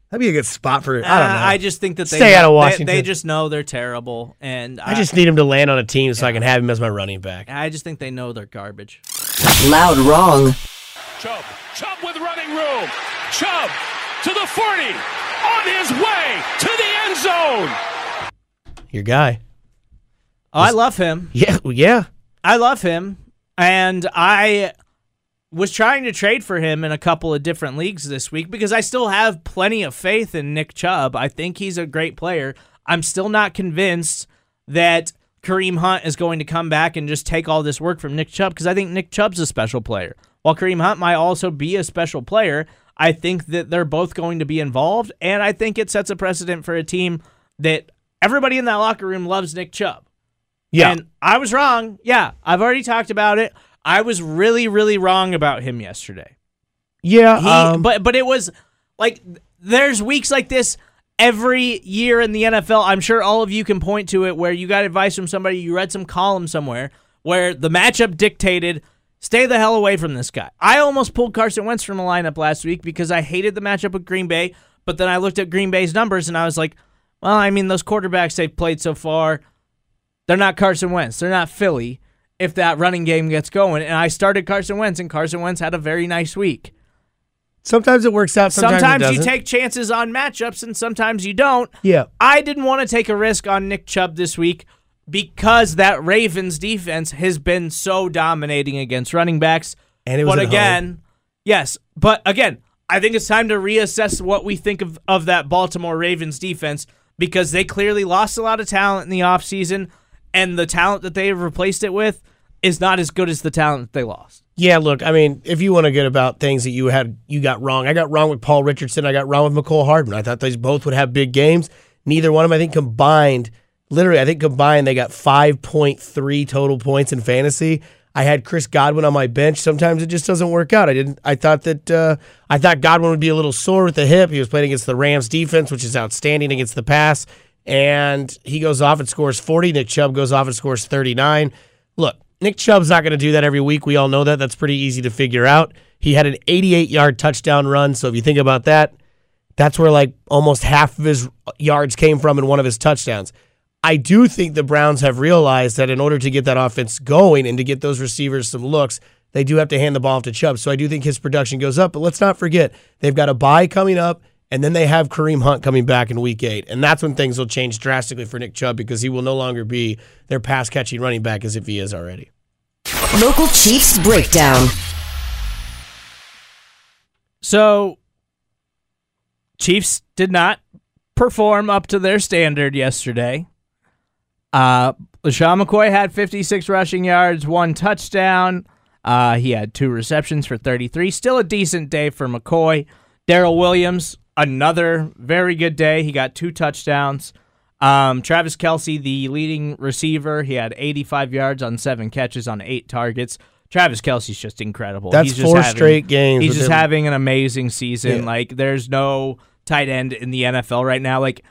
That'd be a good spot for. I don't know. Uh, I just think that they Stay out of Washington. They, just know they're terrible, and I just need him to land on a team so I can have him as my running back. I just think they know they're garbage. Loud wrong. Chubb. Chubb with running room. Chubb to the 40. On his way to the end zone. Your guy. Oh, I love him. Yeah, yeah. I love him, and I was trying to trade for him in a couple of different leagues this week because I still have plenty of faith in Nick Chubb. I think he's a great player. I'm still not convinced that Kareem Hunt is going to come back and just take all this work from Nick Chubb because I think Nick Chubb's a special player. While Kareem Hunt might also be a special player, I think that they're both going to be involved, and I think it sets a precedent for a team that everybody in that locker room loves Nick Chubb. Yeah. And I was wrong. Yeah, I've already talked about it. I was really, really wrong about him yesterday. yeah. He, um, but but it was like there's weeks like this every year in the NFL. I'm sure all of you can point to it where you got advice from somebody, you read some column somewhere where the matchup dictated stay the hell away from this guy. I almost pulled Carson Wentz from the lineup last week because I hated the matchup with Green Bay, but then I looked at Green Bay's numbers and I was like, well, I mean, those quarterbacks they've played so far, they're not Carson Wentz. They're not Philly if that running game gets going. And I started Carson Wentz, and Carson Wentz had a very nice week. sometimes it works out. Sometimes, Sometimes, you take chances on matchups, and sometimes you don't. Yeah. I didn't want to take a risk on Nick Chubb this week because that Ravens defense has been so dominating against running backs. And it was but again, yes, but again, I think it's time to reassess what we think of, of that Baltimore Ravens defense because they clearly lost a lot of talent in the offseason, and the talent that they have replaced it with is not as good as the talent that they lost. Yeah, look, I mean, if you want to get about things that you had you got wrong, I got wrong with Paul Richardson. I got wrong with Mecole Hardman. I thought these both would have big games. Neither one of them, I think, combined. Literally, I think combined they got five point three total points in fantasy. I had Chris Godwin on my bench. Sometimes it just doesn't work out. I didn't. I thought that uh, I thought Godwin would be a little sore with the hip. He was playing against the Rams defense, which is outstanding against the pass, and he goes off and scores forty. Nick Chubb goes off and scores thirty nine. Look, Nick Chubb's not going to do that every week. We all know that. That's pretty easy to figure out. He had an 88 yard touchdown run. So if you think about that, that's where like almost half of his yards came from in one of his touchdowns. I do think the Browns have realized that in order to get that offense going and to get those receivers some looks, they do have to hand the ball off to Chubb. So I do think his production goes up. But let's not forget, they've got a bye coming up, and then they have Kareem Hunt coming back in week eight. And that's when things will change drastically for Nick Chubb because he will no longer be their pass catching running back as if he is already. Local Chiefs Breakdown. So, Chiefs did not perform up to their standard yesterday. Uh, LeSean McCoy had 56 rushing yards, one touchdown. Uh, he had two receptions for 33. Still a decent day for McCoy. Darrel Williams, another very good day. He got two touchdowns. Um, Travis Kelce, the leading receiver, he had 85 yards on seven catches on eight targets. Travis Kelce's just incredible. That's he's just four having- straight games He's just him. having an amazing season. Yeah. Like, there's no tight end in the NFL right now. Like,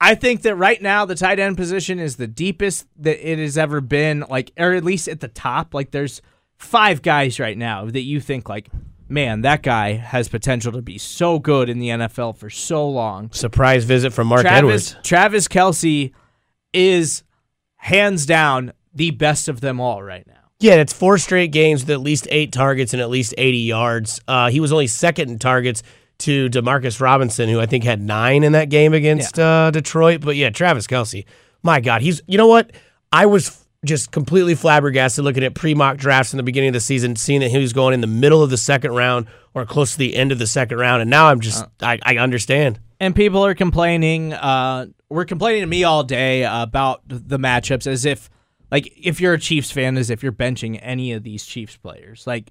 I think that right now the tight end position is the deepest that it has ever been. Like, or at least at the top. Like, there's five guys right now that you think like, man, that guy has potential to be so good in the NFL for so long. Surprise visit from Mark Travis Edwards. Travis Kelce is hands down the best of them all right now. Yeah, it's four straight games with at least eight targets and at least 80 yards. Uh, he was only second in targets to Demarcus Robinson, who I think had nine in that game against uh, Detroit. But yeah, Travis Kelce, my God, he's. You know what? I was just completely flabbergasted looking at pre mock drafts in the beginning of the season, seeing that he was going in the middle of the second round or close to the end of the second round, and now I'm just I, I understand. and people are complaining. Uh, we're complaining to me all day about the matchups, as if, like, if you're a Chiefs fan, as if you're benching any of these Chiefs players. Like,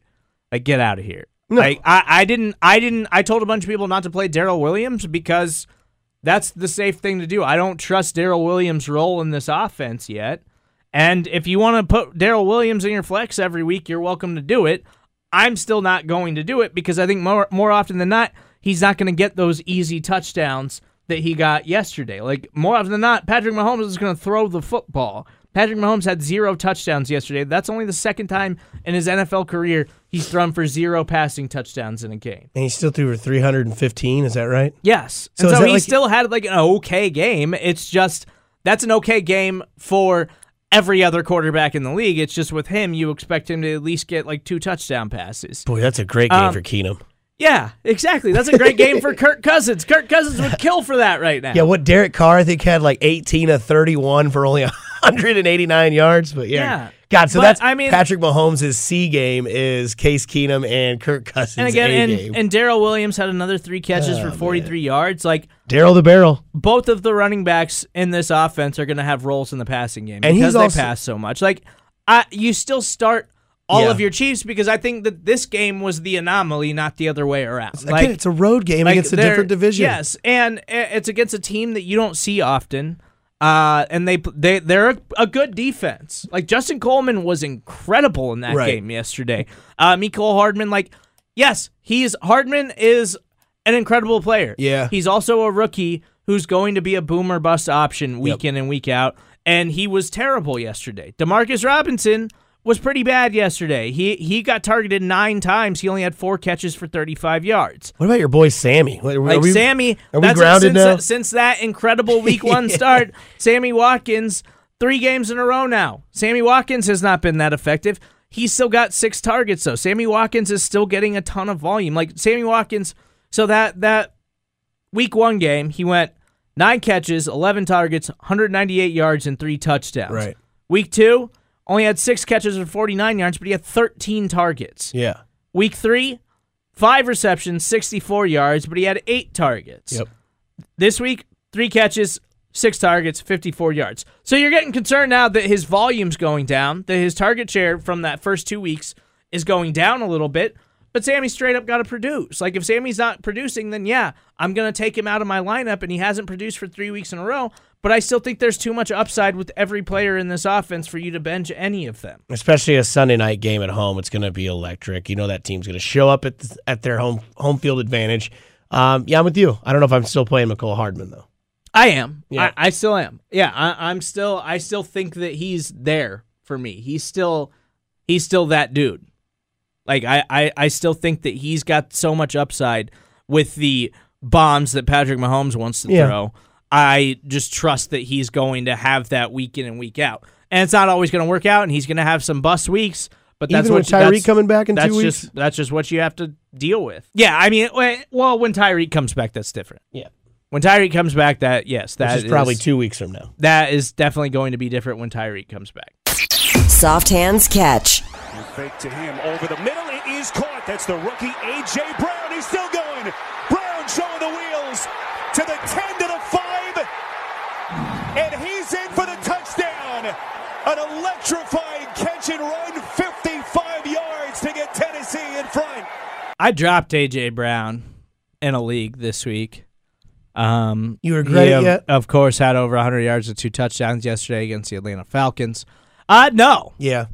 like get out of here. Like, I, I didn't, I didn't, I told a bunch of people not to play Darrel Williams because that's the safe thing to do. I don't trust Darrel Williams' role in this offense yet. And if you want to put Darrel Williams in your flex every week, you're welcome to do it. I'm still not going to do it because I think more more often than not, he's not going to get those easy touchdowns that he got yesterday. Like more often than not, Patrick Mahomes is going to throw the football. Patrick Mahomes had zero touchdowns yesterday. That's only the second time in his NFL career he's thrown for zero passing touchdowns in a game. And he still threw for 315. Is that right? Yes. So and so he like- still had like an okay game. It's just that's an okay game for every other quarterback in the league. It's just with him, you expect him to at least get like two touchdown passes. Boy, that's a great game Um, for Keenum. Yeah, exactly. That's a great game for Kirk Cousins. Kirk Cousins would kill for that right now. Yeah, what Derek Carr I think had like 18 of 31 for only 189 yards, but yeah. Yeah. God, so But, that's I mean- Patrick Mahomes' C game is Case Keenum and Kirk Cousins' and again, A and, game. and Darrel Williams had another three catches Oh, for 43 yards. Like Daryl the Barrel. both of the running backs in this offense are going to have roles in the passing game And he's because they also- pass so much. Like, I, you still start all Yeah. of your Chiefs because I think that this game was the anomaly, not the other way around. Again, it's a road game like, against a different division. Yes, and eh, it's against a team that you don't see often. Uh, and they they they're a, a good defense. Like Justin Coleman was incredible in that Right. game yesterday. Uh, Mecole Hardman, like yes, he's Hardman is an incredible player. Yeah. he's also a rookie who's going to be a boomer bust option week Yep. in and week out. And he was terrible yesterday. Demarcus Robinson was pretty bad yesterday. He he got targeted nine times. He only had four catches for 35 yards. What about your boy Sammy? Are Like we- Sammy, are we that's grounded since, now? That, since that incredible week one start, Sammy Watkins, three games in a row now. Sammy Watkins has not been that effective. He's still got six targets though. Sammy Watkins is still getting a ton of volume. Like Sammy Watkins, so that that week one game, he went nine catches, eleven targets, 198 yards, and three touchdowns. Right. Week two, only had six catches for 49 yards, but he had 13 targets. Yeah. Week three, five receptions, 64 yards, but he had eight targets. Yep. This week, three catches, six targets, 54 yards. So you're getting concerned now that his volume's going down, that his target share from that first two weeks is going down a little bit. But Sammy straight up got to produce. Like if Sammy's not producing, then yeah, I'm gonna take him out of my lineup, and he hasn't produced for three weeks in a row. But I still think there's too much upside with every player in this offense for you to bench any of them. Especially a Sunday night game at home, it's going to be electric. You know that team's going to show up at at their home home field advantage. Um, yeah, I'm with you. I don't know if I'm still playing Mecole Hardman though. I am. Yeah. I, I still am. Yeah, I, I'm still. I still think that he's there for me. He's still. He's still that dude. Like I, I, I still think that he's got so much upside with the bombs that Patrick Mahomes wants to Yeah. throw. I just trust that he's going to have that week in and week out. And it's not always going to work out, and he's going to have some bust weeks. But that's Even what with Tyreek coming back in that's two weeks? just that's just what you have to deal with. Yeah, I mean, well, when Tyreek comes back, that's different. Yeah, When Tyreek comes back, that yes, that which is probably is- two weeks from now. that is definitely going to be different when Tyreek comes back. Soft hands catch. Fake to him over the middle. It is caught. That's the rookie A.J. Brown. He's still going. An electrifying catch and run, 55 yards to get Tennessee in front. I dropped AJ Brown in a league this week. Um, You regret he, it of, yet? Of course, had over 100 yards and two touchdowns yesterday against the Atlanta Falcons. Uh, no, Yeah,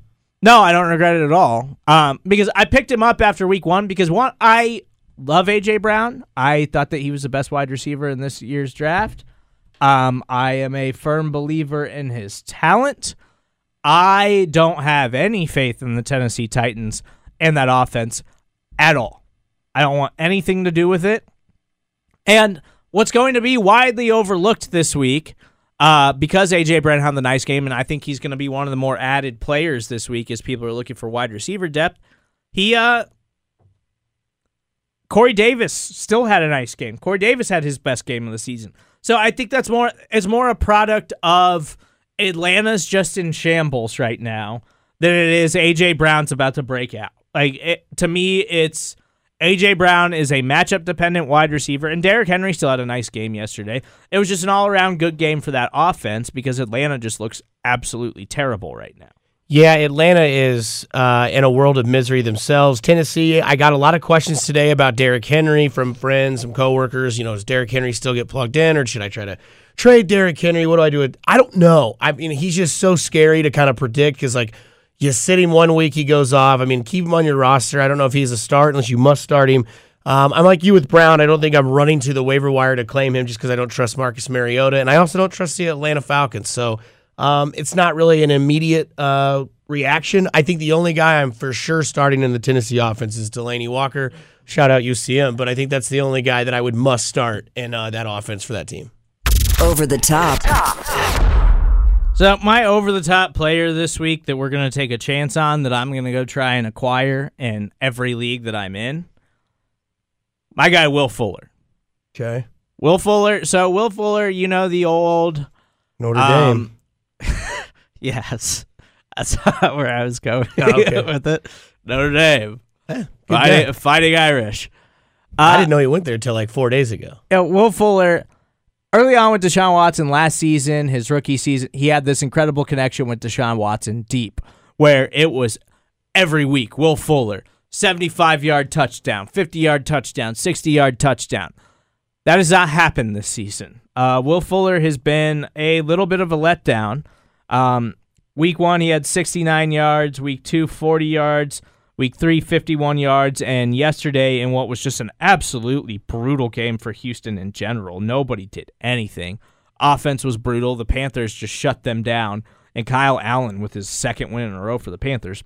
no, I don't regret it at all. Um, because I picked him up after week one because one, I love AJ Brown. I thought that he was the best wide receiver in this year's draft. Um, I am a firm believer in his talent. I don't have any faith in the Tennessee Titans and that offense at all. I don't want anything to do with it. And what's going to be widely overlooked this week, uh, because AJ Brown had the nice game, and I think he's going to be one of the more added players this week as people are looking for wide receiver depth. He, uh, Corey Davis still had a nice game. Corey Davis had his best game of the season. So I think that's more it's more a product of Atlanta's just in shambles right now than it is AJ Brown's about to break out. Like it, to me, it's AJ Brown is a matchup dependent wide receiver, and Derrick Henry still had a nice game yesterday. It was just an all around good game for that offense because Atlanta just looks absolutely terrible right now. Yeah, Atlanta is uh, in a world of misery themselves. Tennessee, I got a lot of questions today about Derrick Henry from friends, some coworkers. You know, does Derrick Henry still get plugged in, or should I try to trade Derrick Henry? What do I do? With, I don't know. I mean, he's just so scary to kind of predict because, like, you sit him one week, he goes off. I mean, keep him on your roster. I don't know if he's a start unless you must start him. Um, I'm like you with Brown. I don't think I'm running to the waiver wire to claim him just because I don't trust Marcus Mariota, and I also don't trust the Atlanta Falcons. So um, it's not really an immediate uh, reaction. I think the only guy I'm for sure starting in the Tennessee offense is Delanie Walker. Shout out UCM, but I think that's the only guy that I would must start in uh, that offense for that team. Over the top. So my over the top player this week that we're gonna take a chance on that I'm gonna go try and acquire in every league that I'm in. My guy Will Fuller. Okay, Will Fuller. So Will Fuller, you know the old Notre Dame. um, Yes. That's where I was going Oh, okay. with it. Notre Dame. Good Fighting, fighting Irish. I Uh, didn't know he went there until like four days ago. Yeah, Will Fuller, early on with Deshaun Watson last season, his rookie season, he had this incredible connection with Deshaun Watson deep, where it was every week Will Fuller, 75 yard touchdown, 50 yard touchdown, 60 yard touchdown. That has not happened this season. Uh, Will Fuller has been a little bit of a letdown. Um, week one, he had 69 yards. Week two, 40 yards. Week three, 51 yards. And yesterday, in what was just an absolutely brutal game for Houston in general, nobody did anything. Offense was brutal. The Panthers just shut them down. And Kyle Allen with his second win in a row for the Panthers.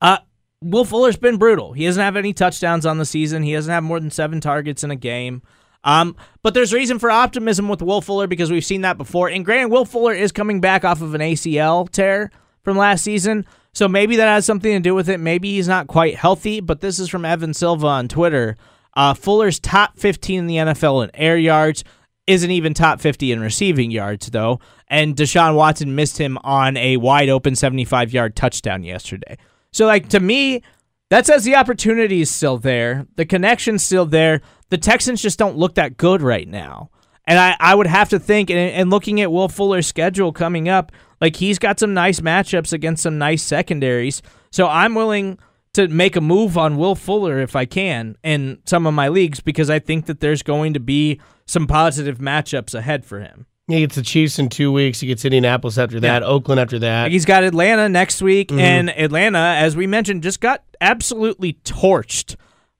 Uh, Will Fuller's been brutal. He doesn't have any touchdowns on the season. He doesn't have more than seven targets in a game. Um, but there's reason for optimism with Will Fuller because we've seen that before. And granted, Will Fuller is coming back off of an ACL tear from last season, so maybe that has something to do with it. Maybe he's not quite healthy. But this is from Evan Silva on Twitter. Uh, Fuller's top 15 in the NFL in air yards isn't even top 50 in receiving yards though. And Deshaun Watson missed him on a wide open 75 yard touchdown yesterday. So like to me, That says the opportunity is still there. The connection's still there. The Texans just don't look that good right now. And I, I would have to think, and, and looking at Will Fuller's schedule coming up, like he's got some nice matchups against some nice secondaries. So I'm willing to make a move on Will Fuller if I can in some of my leagues because I think that there's going to be some positive matchups ahead for him. He gets the Chiefs in two weeks. He gets Indianapolis after that, Yeah. Oakland after that. He's got Atlanta next week, mm-hmm. and Atlanta, as we mentioned, just got absolutely torched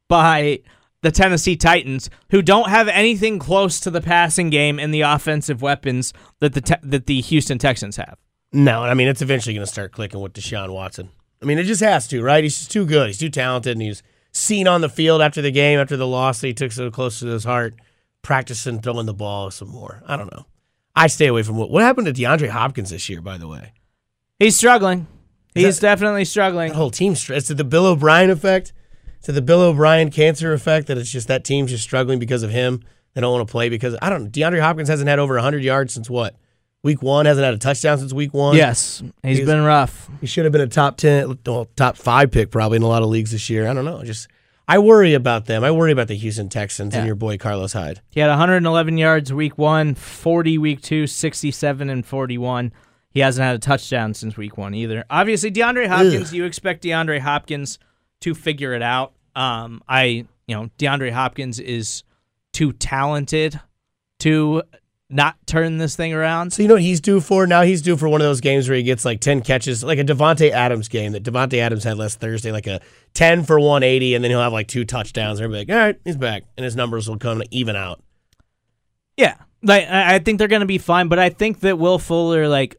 by the Tennessee Titans, who don't have anything close to the passing game and the offensive weapons that the te- that the Houston Texans have. No, I mean it's eventually going to start clicking with Deshaun Watson. I mean it just has to, right? He's just too good. He's too talented, and he's seen on the field after the game, after the loss that he took so close to his heart, practicing throwing the ball some more. I don't know. I stay away from what. What happened to DeAndre Hopkins this year, by the way? He's struggling. Is He's that- definitely struggling. That whole team. It's the Bill O'Brien effect. It's the Bill O'Brien cancer effect that it's just that team's just struggling because of him. They don't want to play because I don't. know. DeAndre Hopkins hasn't had over 100 yards since what? Week one hasn't had a touchdown since week one. Yes, he's He's- been rough. He should have been a top 10, well, top five pick probably in a lot of leagues this year. I don't know. Just I worry about them. I worry about the Houston Texans Yeah. and your boy Carlos Hyde. He had 111 yards week one, 40 week two, 67 and 41. He hasn't had a touchdown since week one either. Obviously, DeAndre Hopkins, you expect DeAndre Hopkins to figure it out. Um, I, you know, DeAndre Hopkins is too talented to not turn this thing around. So you know what he's due for? Now he's due for one of those games where he gets like 10 catches, like a Davante Adams game that Davante Adams had last Thursday, like a 10 for 180, and then he'll have like two touchdowns. Everybody like, all right, he's back, and his numbers will come even out. Yeah, like I I think they're gonna be fine, but I think that Will Fuller, like,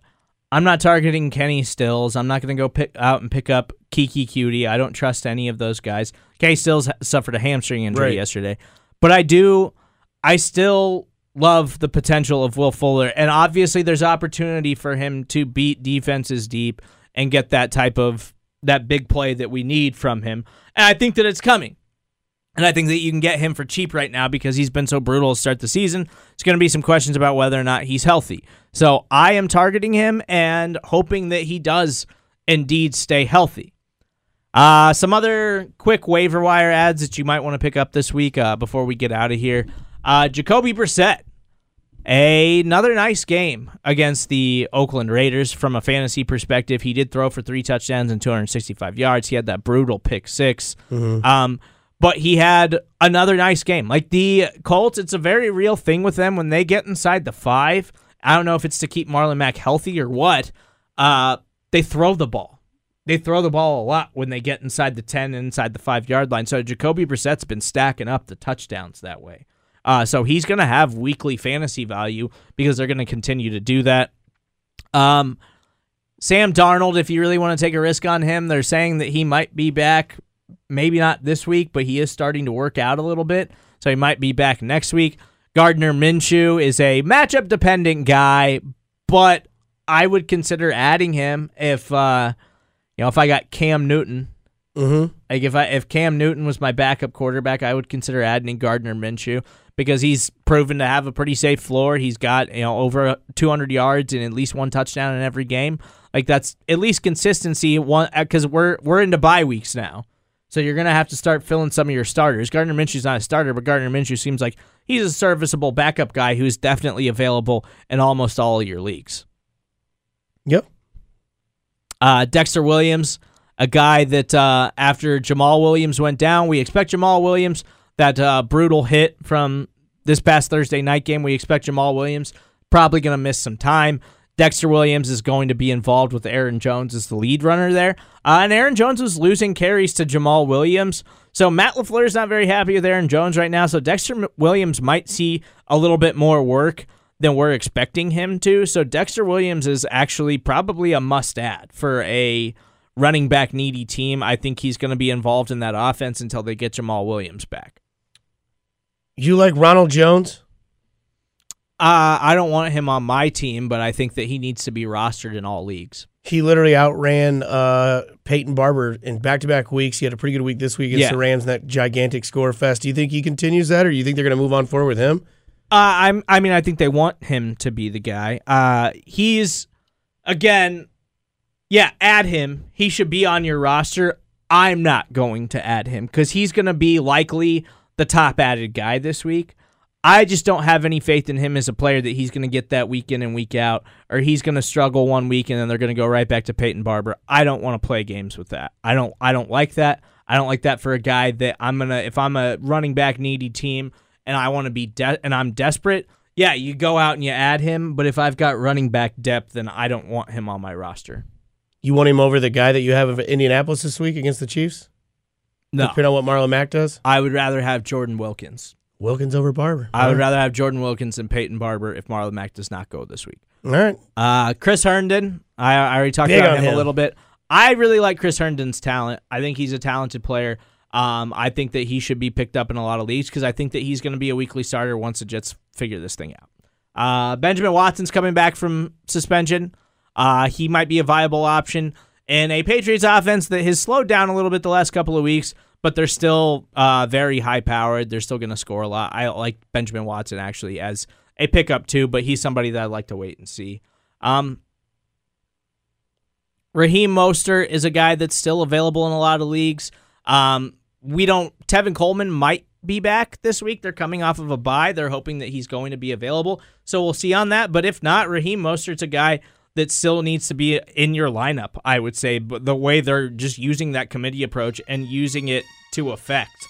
I'm not targeting Kenny Stills. I'm not gonna go pick out and pick up Keke Coutee. I don't trust any of those guys. Kenny Stills suffered a hamstring injury Right. yesterday, but I do. I still love the potential of Will Fuller, and obviously there's opportunity for him to beat defenses deep and get that type of that big play that we need from him. And I think that it's coming. And I think that you can get him for cheap right now because he's been so brutal to start the season. There's going to be some questions about whether or not he's healthy. So I am targeting him and hoping that he does indeed stay healthy. Uh, some other quick waiver wire ads that you might want to pick up this week uh, before we get out of here. Uh, Jacoby Brissett, another nice game against the Oakland Raiders from a fantasy perspective. He did throw for three touchdowns and 265 yards. He had that brutal pick 6 Um, but he had another nice game. Like the Colts, it's a very real thing with them when they get inside the five. I don't know if it's to keep Marlon Mack healthy or what. Uh, they throw the ball. They throw the ball a lot when they get inside the 10 and inside the five yard line. So Jacoby Brissett's been stacking up the touchdowns that way. Uh, so he's going to have weekly fantasy value because they're going to continue to do that. Um, Sam Darnold, if you really want to take a risk on him, they're saying that he might be back, maybe not this week, but he is starting to work out a little bit. So he might be back next week. Gardner Minshew is a matchup dependent guy, but I would consider adding him if uh, you know if I got Cam Newton. Mm-hmm. Like if I if Cam Newton was my backup quarterback, I would consider adding Gardner Minshew because he's proven to have a pretty safe floor. He's got you know over 200 yards and at least one touchdown in every game. Like that's at least consistency. One because we're we're into bye weeks now, so you're gonna have to start filling some of your starters. Gardner Minshew's not a starter, but Gardner Minshew seems like he's a serviceable backup guy who's definitely available in almost all of your leagues. Yep. Uh, Dexter Williams, a guy that uh, after Jamaal Williams went down, we expect Jamaal Williams that uh, brutal hit from this past Thursday night game. We expect Jamaal Williams probably going to miss some time. Dexter Williams is going to be involved with Aaron Jones as the lead runner there, uh, and Aaron Jones was losing carries to Jamaal Williams. So Matt LaFleur is not very happy with Aaron Jones right now. So Dexter Williams might see a little bit more work than we're expecting him to. So Dexter Williams is actually probably a must add for a running back needy team. I think he's going to be involved in that offense until they get Jamaal Williams back. You like Ronald Jones? Uh, I don't want him on my team, but I think that he needs to be rostered in all leagues. He literally outran uh, Peyton Barber in back-to-back weeks. He had a pretty good week this week against Yeah. the Rams in that gigantic score fest. Do you think he continues that, or do you think they're going to move on forward with him? Uh, I'm. I mean, I think they want him to be the guy. Uh, he's again, yeah. Add him. He should be on your roster. I'm not going to add him because he's going to be likely the top added guy this week. I just don't have any faith in him as a player that he's going to get that week in and week out, or he's going to struggle one week and then they're going to go right back to Peyton Barber. I don't want to play games with that. I don't. I don't like that. I don't like that for a guy that I'm gonna. If I'm a running back needy team and I want to be de- and I'm desperate, yeah, you go out and you add him. But if I've got running back depth, then I don't want him on my roster. You want him over the guy that you have of Indianapolis this week against the Chiefs? No, Depending on what Marlon Mack does? I would rather have Jordan Wilkins. Wilkins over Barber. I would rather have Jordan Wilkins and Peyton Barber if Marlon Mack does not go this week. All right. Uh, Chris Herndon, I, I already talked Big about him, him. a little bit. I really like Chris Herndon's talent. I think he's a talented player. Um, I think that he should be picked up in a lot of leagues because I think that he's going to be a weekly starter once the Jets figure this thing out. Uh, Benjamin Watson's coming back from suspension. Uh, he might be a viable option in a Patriots offense that has slowed down a little bit the last couple of weeks, but they're still uh, very high powered. They're still going to score a lot. I like Benjamin Watson actually as a pickup too, but he's somebody that I'd like to wait and see. Um, Raheem Mostert is a guy that's still available in a lot of leagues. Um, we don't. Tevin Coleman might be back this week. They're coming off of a bye. They're hoping that he's going to be available. So we'll see on that. But if not, Raheem Mostert's a guy that still needs to be in your lineup. I would say, but the way they're just using that committee approach and using it to effect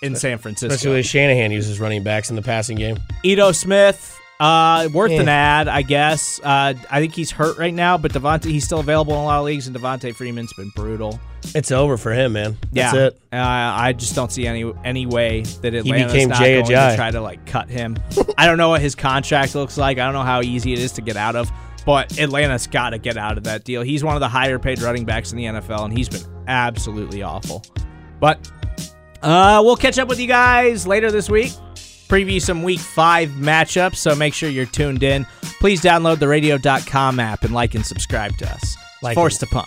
in San Francisco. Especially when Shanahan uses running backs in the passing game. Ito Smith, uh, worth Yeah. an ad, I guess. Uh, I think he's hurt right now, but Devonta, he's still available in a lot of leagues, and Devonta Freeman's been brutal. It's over for him, man. That's yeah, it. Uh, I just don't see any any way that Atlanta's became not Jay going to try to like cut him. I don't know what his contract looks like. I don't know how easy it is to get out of. But Atlanta's got to get out of that deal. He's one of the higher paid running backs in the NFL, and he's been absolutely awful. But uh, we'll catch up with you guys later this week. Preview some week five matchups, so make sure you're tuned in. Please download the radio.com app and like and subscribe to us. Like Force to punt.